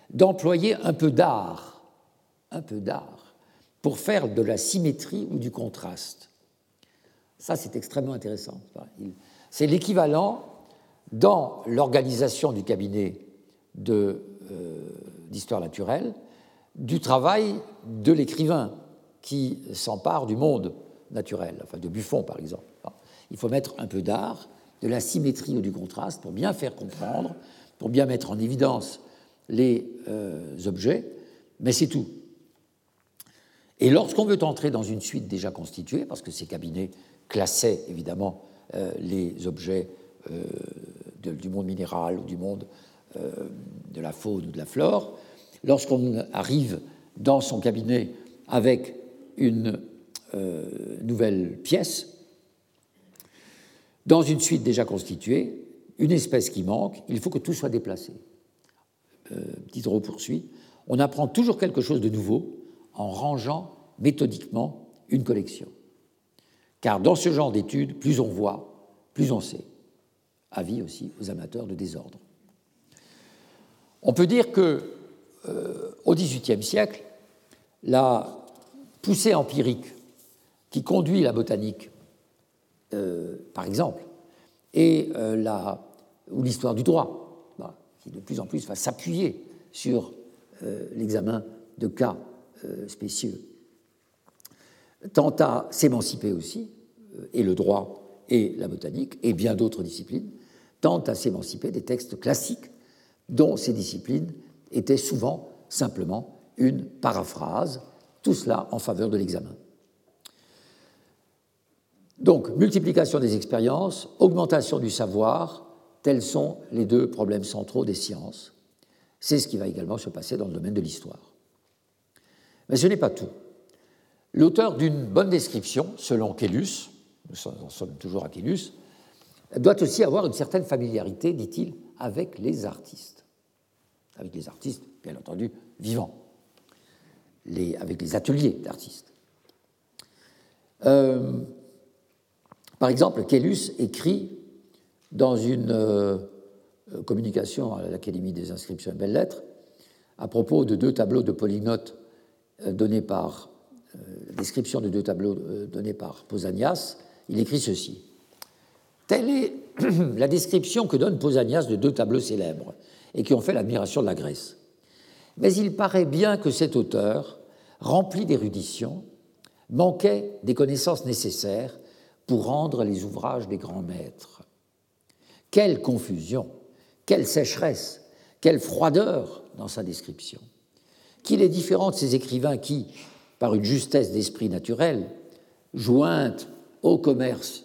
d'employer un peu d'art, un peu d'art, pour faire de la symétrie ou du contraste. Ça, c'est extrêmement intéressant. C'est l'équivalent dans l'organisation du cabinet euh, d'histoire naturelle, du travail de l'écrivain qui s'empare du monde naturel, enfin de Buffon par exemple. Il faut mettre un peu d'art, de la symétrie ou du contraste pour bien faire comprendre, pour bien mettre en évidence les euh, objets, mais c'est tout. Et lorsqu'on veut entrer dans une suite déjà constituée, parce que ces cabinets classaient évidemment euh, les objets du monde minéral ou du monde euh, de la faune ou de la flore, lorsqu'on arrive dans son cabinet avec une euh, nouvelle pièce, Dans une suite déjà constituée, une espèce qui manque, il faut que tout soit déplacé. Euh, Diderot poursuit, on apprend toujours quelque chose de nouveau en rangeant méthodiquement une collection. Car dans ce genre d'études, plus on voit, plus on sait. Avis aussi aux amateurs de désordre. On peut dire que euh, au XVIIIe siècle, la poussée empirique qui conduit la botanique, euh, par exemple, et euh, ou l'histoire du droit, bah, qui de plus en plus va s'appuyer sur l'examen de cas spécieux, tend à s'émanciper aussi, et le droit et la botanique, et bien d'autres disciplines, tentent à s'émanciper des textes classiques dont ces disciplines étaient souvent simplement une paraphrase, tout cela en faveur de l'examen. Donc, multiplication des expériences, augmentation du savoir, tels sont les deux problèmes centraux des sciences. C'est ce qui va également se passer dans le domaine de l'histoire. Mais ce n'est pas tout. L'auteur d'une bonne description, selon Kélus, nous en sommes toujours à Kélus, doit aussi avoir une certaine familiarité, dit-il, avec les artistes. Avec les artistes, bien entendu, vivants, avec les ateliers d'artistes. Euh, par exemple, Kélus écrit dans une euh, communication à l'Académie des inscriptions et belles-lettres à propos de deux tableaux de polygnotes euh, donnés par description de deux tableaux donnés par Pausanias, il écrit ceci. Telle est la description que donne Pausanias de deux tableaux célèbres et qui ont fait l'admiration de la Grèce. Mais il paraît bien que cet auteur, rempli d'érudition, manquait des connaissances nécessaires pour rendre les ouvrages des grands maîtres. Quelle confusion, quelle sécheresse, quelle froideur dans sa description. Qu'il est différent de ces écrivains qui, par une justesse d'esprit naturel, jointe au commerce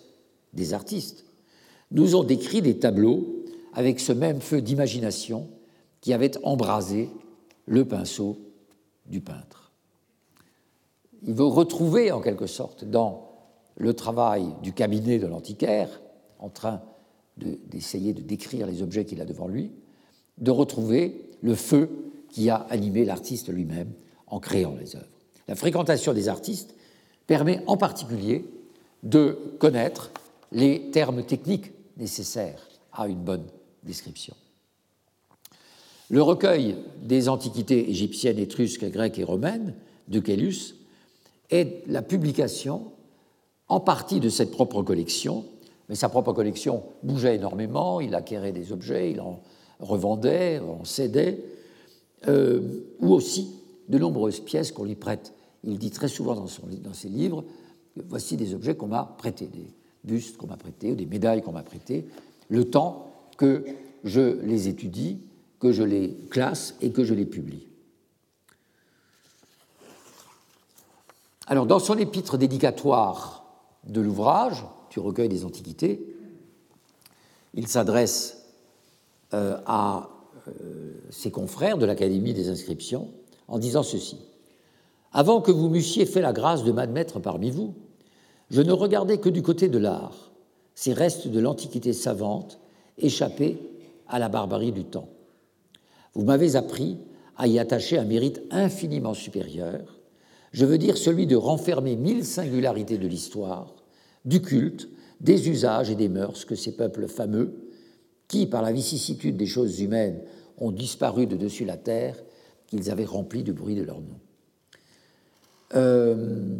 des artistes, nous ont décrit des tableaux avec ce même feu d'imagination qui avait embrasé le pinceau du peintre. Il veut retrouver en quelque sorte dans le travail du cabinet de l'antiquaire, en train d'essayer de, décrire les objets qu'il a devant lui, de retrouver le feu qui a animé l'artiste lui-même en créant les œuvres. La fréquentation des artistes permet en particulier de connaître les termes techniques nécessaires à une bonne description. Le recueil des antiquités égyptiennes, étrusques, grecques et romaines de Kélus est la publication en partie de cette propre collection, mais sa propre collection bougeait énormément, il acquérait des objets, il en revendait, en cédait, euh, ou aussi de nombreuses pièces qu'on lui prête. Il dit très souvent dans, ses livres, voici des objets qu'on m'a prêtés, des bustes qu'on m'a prêtés, ou des médailles qu'on m'a prêtées, le temps que je les étudie, que je les classe et que je les publie. Alors, dans son épître dédicatoire de l'ouvrage, du recueil des Antiquités, il s'adresse euh, à euh, ses confrères de l'Académie des inscriptions en disant ceci. Avant que vous m'eussiez fait la grâce de m'admettre parmi vous, je ne regardais que du côté de l'art, ces restes de l'Antiquité savante échappés à la barbarie du temps. Vous m'avez appris à y attacher un mérite infiniment supérieur, je veux dire celui de renfermer mille singularités de l'histoire, du culte, des usages et des mœurs que ces peuples fameux, qui, par la vicissitude des choses humaines, ont disparu de dessus la terre, qu'ils avaient rempli du bruit de leur nom. Euh,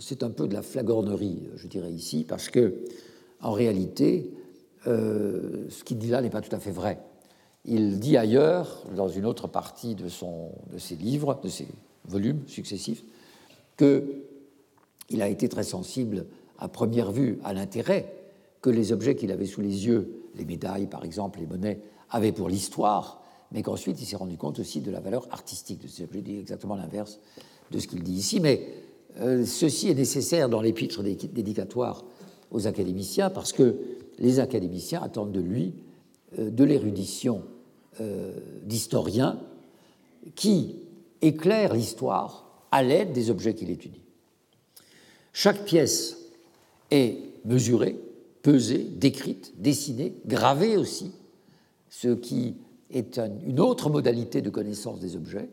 c'est un peu de la flagornerie, je dirais ici, parce que, en réalité, euh, ce qu'il dit là n'est pas tout à fait vrai. Il dit ailleurs, dans une autre partie de, de ses livres, de ses volumes successifs, qu'il a été très sensible à première vue à l'intérêt que les objets qu'il avait sous les yeux, les médailles par exemple, les monnaies, avaient pour l'histoire, mais qu'ensuite il s'est rendu compte aussi de la valeur artistique de ces objets, dit exactement l'inverse de ce qu'il dit ici. Mais euh, ceci est nécessaire dans l'épître dédicatoire aux académiciens parce que les académiciens attendent de lui euh, de l'érudition euh, d'historiens qui éclairent l'histoire à l'aide des objets qu'il étudie. Chaque pièce est mesurée, pesée, décrite, dessinée, gravée aussi, ce qui est une autre modalité de connaissance des objets.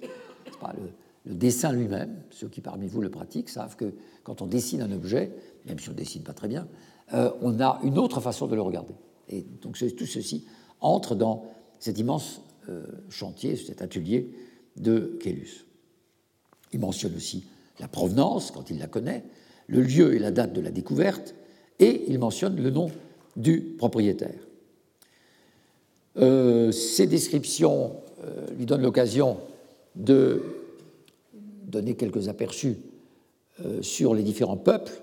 Pas le, le, dessin lui-même, ceux qui parmi vous le pratiquent savent que quand on dessine un objet, même si on ne dessine pas très bien, euh, on a une autre façon de le regarder. Et donc tout ceci entre dans cet immense euh, chantier, cet atelier de Kélus. Il mentionne aussi la provenance, quand il la connaît, le lieu et la date de la découverte, et il mentionne le nom du propriétaire. Euh, ces descriptions euh, lui donnent l'occasion de donner quelques aperçus euh, sur les différents peuples,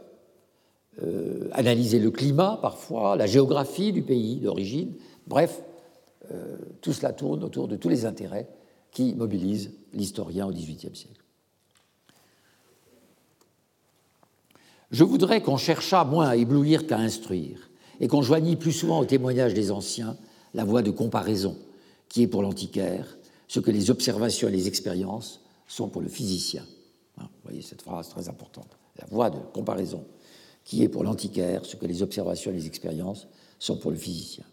analyser le climat parfois, la géographie du pays d'origine, bref, tout cela tourne autour de tous les intérêts qui mobilisent l'historien au XVIIIe siècle. Je voudrais qu'on cherchât moins à éblouir qu'à instruire, et qu'on joignît plus souvent au témoignage des anciens la voie de comparaison, qui est pour l'antiquaire ce que les observations et les expériences sont pour le physicien. Hein, vous voyez cette phrase très importante. La voie de comparaison, qui est pour l'antiquaire ce que les observations et les expériences sont pour le physicien.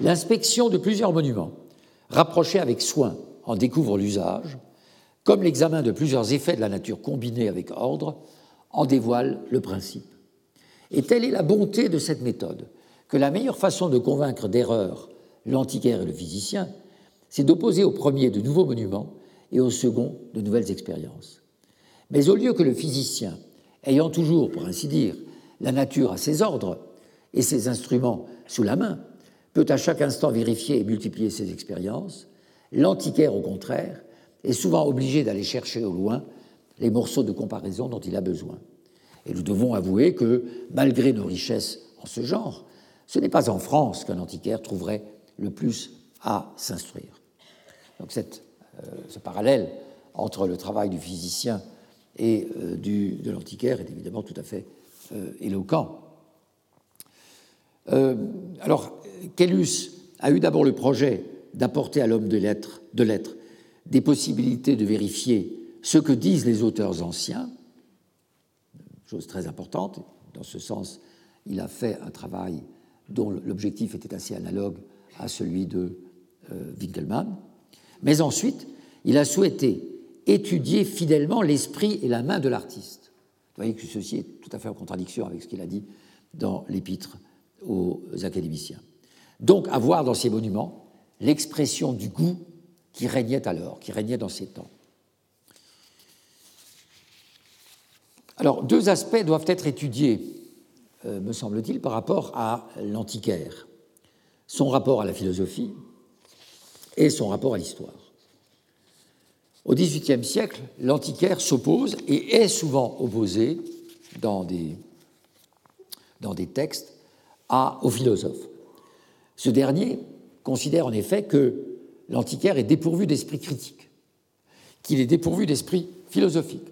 L'inspection de plusieurs monuments, rapprochés avec soin, en découvre l'usage, comme l'examen de plusieurs effets de la nature combinés avec ordre en dévoile le principe. Et telle est la bonté de cette méthode, que la meilleure façon de convaincre d'erreur l'antiquaire et le physicien, c'est d'opposer au premier de nouveaux monuments et au second de nouvelles expériences. Mais au lieu que le physicien, ayant toujours, pour ainsi dire, la nature à ses ordres et ses instruments sous la main, peut à chaque instant vérifier et multiplier ses expériences, l'antiquaire, au contraire, est souvent obligé d'aller chercher au loin les morceaux de comparaison dont il a besoin. Et nous devons avouer que, malgré nos richesses en ce genre, ce n'est pas en France qu'un antiquaire trouverait le plus à s'instruire. Donc euh, ce parallèle entre le travail du physicien et euh, de l'antiquaire est évidemment tout à fait euh, éloquent. alors, Kellus a eu d'abord le projet d'apporter à l'homme de lettres, de lettres des possibilités de vérifier ce que disent les auteurs anciens, chose très importante. Dans ce sens, il a fait un travail dont l'objectif était assez analogue à celui de euh, Winkelmann. Mais ensuite, il a souhaité étudier fidèlement l'esprit et la main de l'artiste. Vous voyez que ceci est tout à fait en contradiction avec ce qu'il a dit dans l'épître aux académiciens. Donc, avoir dans ces monuments l'expression du goût qui régnait alors, qui régnait dans ces temps. Alors, deux aspects doivent être étudiés, euh, me semble-t-il, par rapport à l'antiquaire. Son rapport à la philosophie et son rapport à l'histoire. Au XVIIIe siècle, l'antiquaire s'oppose et est souvent opposé dans des, textes à, au philosophe. Ce dernier considère en effet que l'antiquaire est dépourvu d'esprit critique, qu'il est dépourvu d'esprit philosophique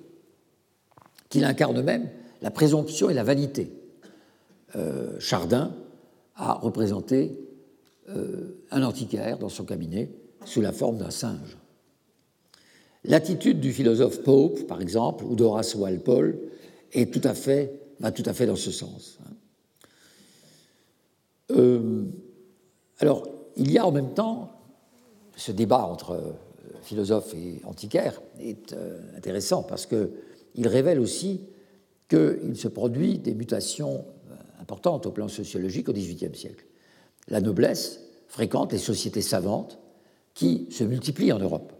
qu'il incarne même la présomption et la vanité. Euh, Chardin a représenté euh, un antiquaire dans son cabinet sous la forme d'un singe. L'attitude du philosophe Pope, par exemple, ou d'Horace Walpole, est tout à fait, va tout à fait dans ce sens. Euh, alors, il y a en même temps ce débat entre philosophe et antiquaire est intéressant parce que il révèle aussi qu'il se produit des mutations euh, importantes au plan sociologique au XVIIIe siècle. La noblesse fréquente les sociétés savantes qui se multiplient en Europe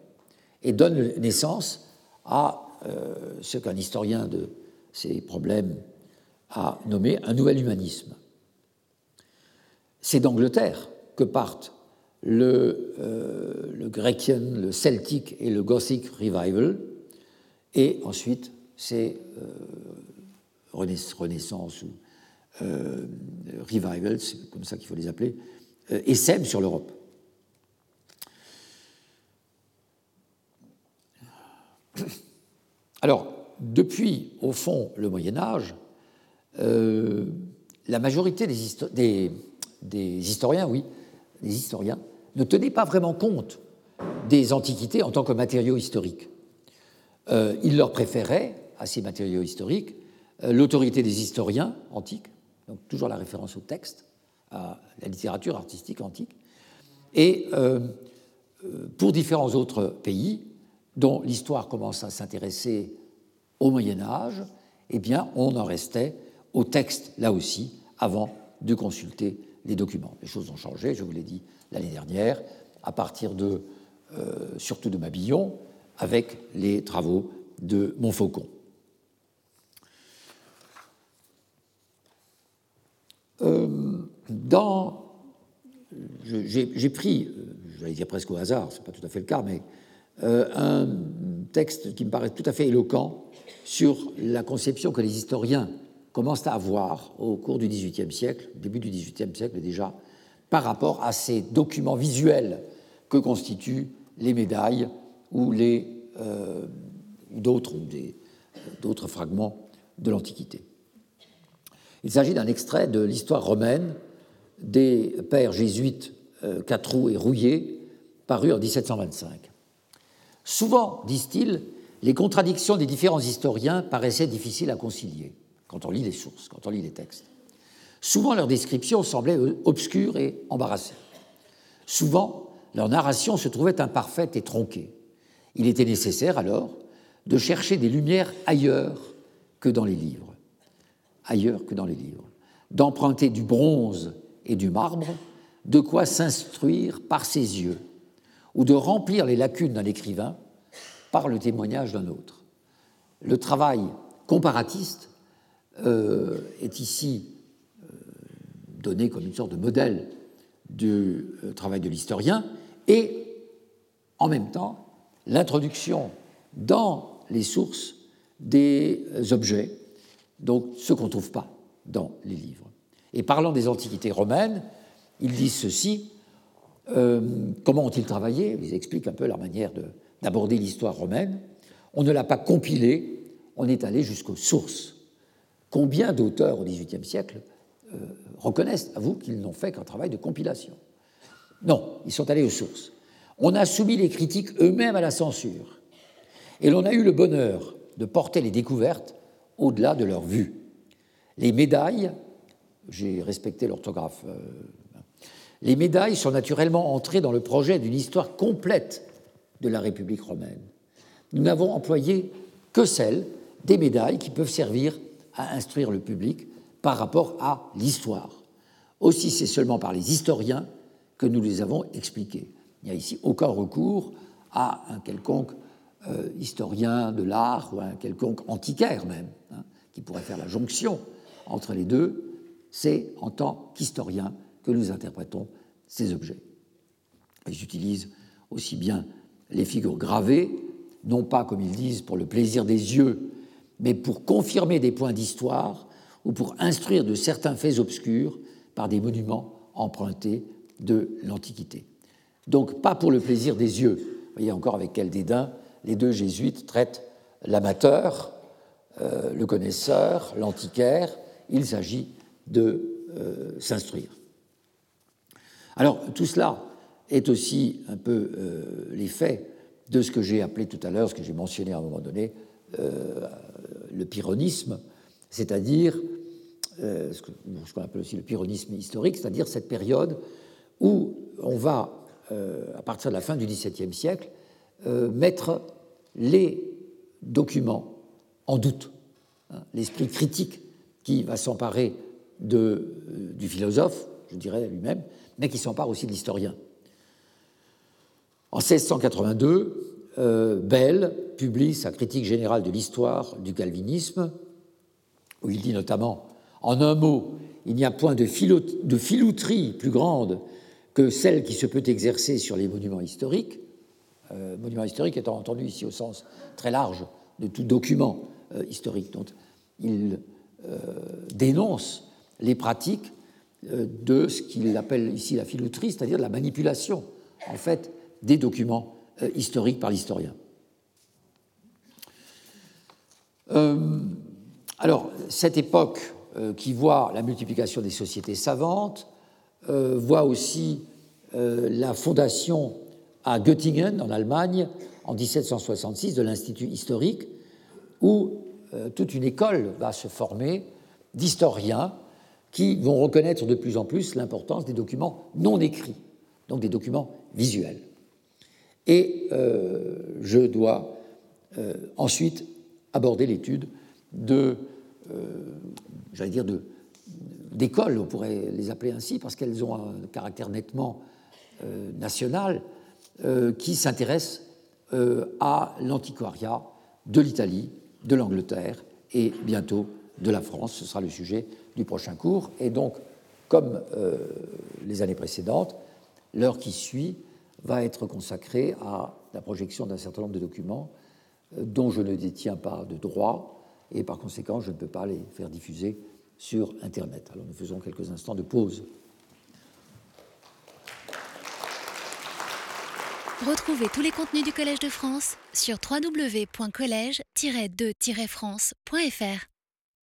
et donnent naissance à euh, ce qu'un historien de ces problèmes a nommé un nouvel humanisme. C'est d'Angleterre que partent le, euh, le Grécien, le Celtic et le Gothic Revival, et ensuite c'est euh, Renaissance ou euh, Revival, c'est comme ça qu'il faut les appeler, euh, et sème sur l'Europe. Alors, depuis, au fond, le Moyen Âge, la majorité des, historiens, oui, des historiens, ne tenaient pas vraiment compte des antiquités en tant que matériaux historiques. ils leur préféraient à matériaux historiques, euh, l'autorité des historiens antiques, donc toujours la référence au texte, à la littérature artistique antique. Et pour différents autres pays, dont l'histoire commence à s'intéresser au Moyen Âge, eh bien, on en restait au texte, là aussi, avant de consulter les documents. Les choses ont changé, je vous l'ai dit l'année dernière, à partir de, euh, surtout de Mabillon, avec les travaux de Montfaucon. Euh, dans, j'ai pris, euh, j'allais dire presque au hasard, ce n'est pas tout à fait le cas, mais un texte qui me paraît tout à fait éloquent sur la conception que les historiens commencent à avoir au cours du XVIIIe siècle, début du XVIIIe siècle déjà, par rapport à ces documents visuels que constituent les médailles ou les euh, d'autres d'autres fragments de l'Antiquité. Il s'agit d'un extrait de l'histoire romaine des pères jésuites euh, et Rouillet, paru en 1725. Souvent, disent-ils, les contradictions des différents historiens paraissaient difficiles à concilier quand on lit les sources, quand on lit les textes. Souvent, leurs descriptions semblaient obscures et embarrassées. Souvent, leur narration se trouvait imparfaite et tronquée. Il était nécessaire alors de chercher des lumières ailleurs que dans les livres. Ailleurs que dans les livres. D'emprunter du bronze et du marbre, de quoi s'instruire par ses yeux, ou de remplir les lacunes d'un écrivain par le témoignage d'un autre. Le travail comparatiste euh, est ici euh, donné comme une sorte de modèle du euh, travail de l'historien et en même temps l'introduction dans les sources des objets, donc ce qu'on ne trouve pas dans les livres. Et parlant des antiquités romaines, ils disent ceci, comment ont-ils travaillé? Ils expliquent un peu leur manière d'aborder l'histoire romaine. On ne l'a pas compilé, on est allé jusqu'aux sources. Combien d'auteurs au XVIIIe siècle euh, reconnaissent à qu'ils n'ont fait qu'un travail de compilation? Non, ils sont allés aux sources. On a soumis les critiques eux-mêmes à la censure. Et l'on a eu le bonheur de porter les découvertes au-delà de leur vue. Les médailles, j'ai respecté l'orthographe, euh, les médailles sont naturellement entrées dans le projet d'une histoire complète de la République romaine. Nous n'avons employé que celles des médailles qui peuvent servir à instruire le public par rapport à l'histoire. Aussi, c'est seulement par les historiens que nous les avons expliqués. Il n'y a ici aucun recours à un quelconque euh, historien de l'art ou à un quelconque antiquaire même, hein, qui pourrait faire la jonction entre les deux. C'est en tant qu'historien que nous interprétons ces objets. J'utilise aussi bien les figures gravées, non pas comme ils disent pour le plaisir des yeux, mais pour confirmer des points d'histoire ou pour instruire de certains faits obscurs par des monuments empruntés de l'Antiquité. Donc pas pour le plaisir des yeux. Vous voyez encore avec quel dédain les deux jésuites traitent l'amateur, euh, le connaisseur, l'antiquaire. Il s'agit de euh, s'instruire. Alors tout cela est aussi un peu euh, l'effet de ce que j'ai appelé tout à l'heure, ce que j'ai mentionné à un moment donné, le pyrrhonisme, c'est-à-dire euh, ce qu'on appelle aussi le pyrrhonisme historique, c'est-à-dire cette période où on va, euh, à partir de la fin du XVIIe siècle, euh, mettre les documents en doute. Hein, l'esprit critique qui va s'emparer du philosophe, je dirais lui-même, mais qui s'empare aussi de l'historien. En 1682, euh, Bell publie sa critique générale de l'histoire du calvinisme, où il dit notamment En un mot, il n'y a point de, filouterie plus grande que celle qui se peut exercer sur les monuments historiques, euh, monuments historiques étant entendu ici au sens très large de tout document euh, historique. dont il dénonce les pratiques de ce qu'il appelle ici la filouterie, c'est-à-dire la manipulation, en fait, des documents euh, historique par l'historien. Euh, alors, cette époque euh, qui voit la multiplication des sociétés savantes, voit aussi la fondation à Göttingen, en Allemagne, en 1766, de l'Institut historique, où toute une école va se former d'historiens qui vont reconnaître de plus en plus l'importance des documents non écrits, donc des documents visuels. Et euh, je dois euh, ensuite aborder l'étude de, euh, d'écoles, on pourrait les appeler ainsi, parce qu'elles ont un caractère nettement national, qui s'intéressent à l'antiquariat de l'Italie, de l'Angleterre et bientôt de la France. Ce sera le sujet du prochain cours. Et donc, comme les années précédentes, l'heure qui suit va être consacrée à la projection d'un certain nombre de documents euh, dont je ne détiens pas de droit et par conséquent je ne peux pas les faire diffuser sur Internet. Alors nous faisons quelques instants de pause. Retrouvez tous les contenus du Collège de France sur www.colège-2-france.fr.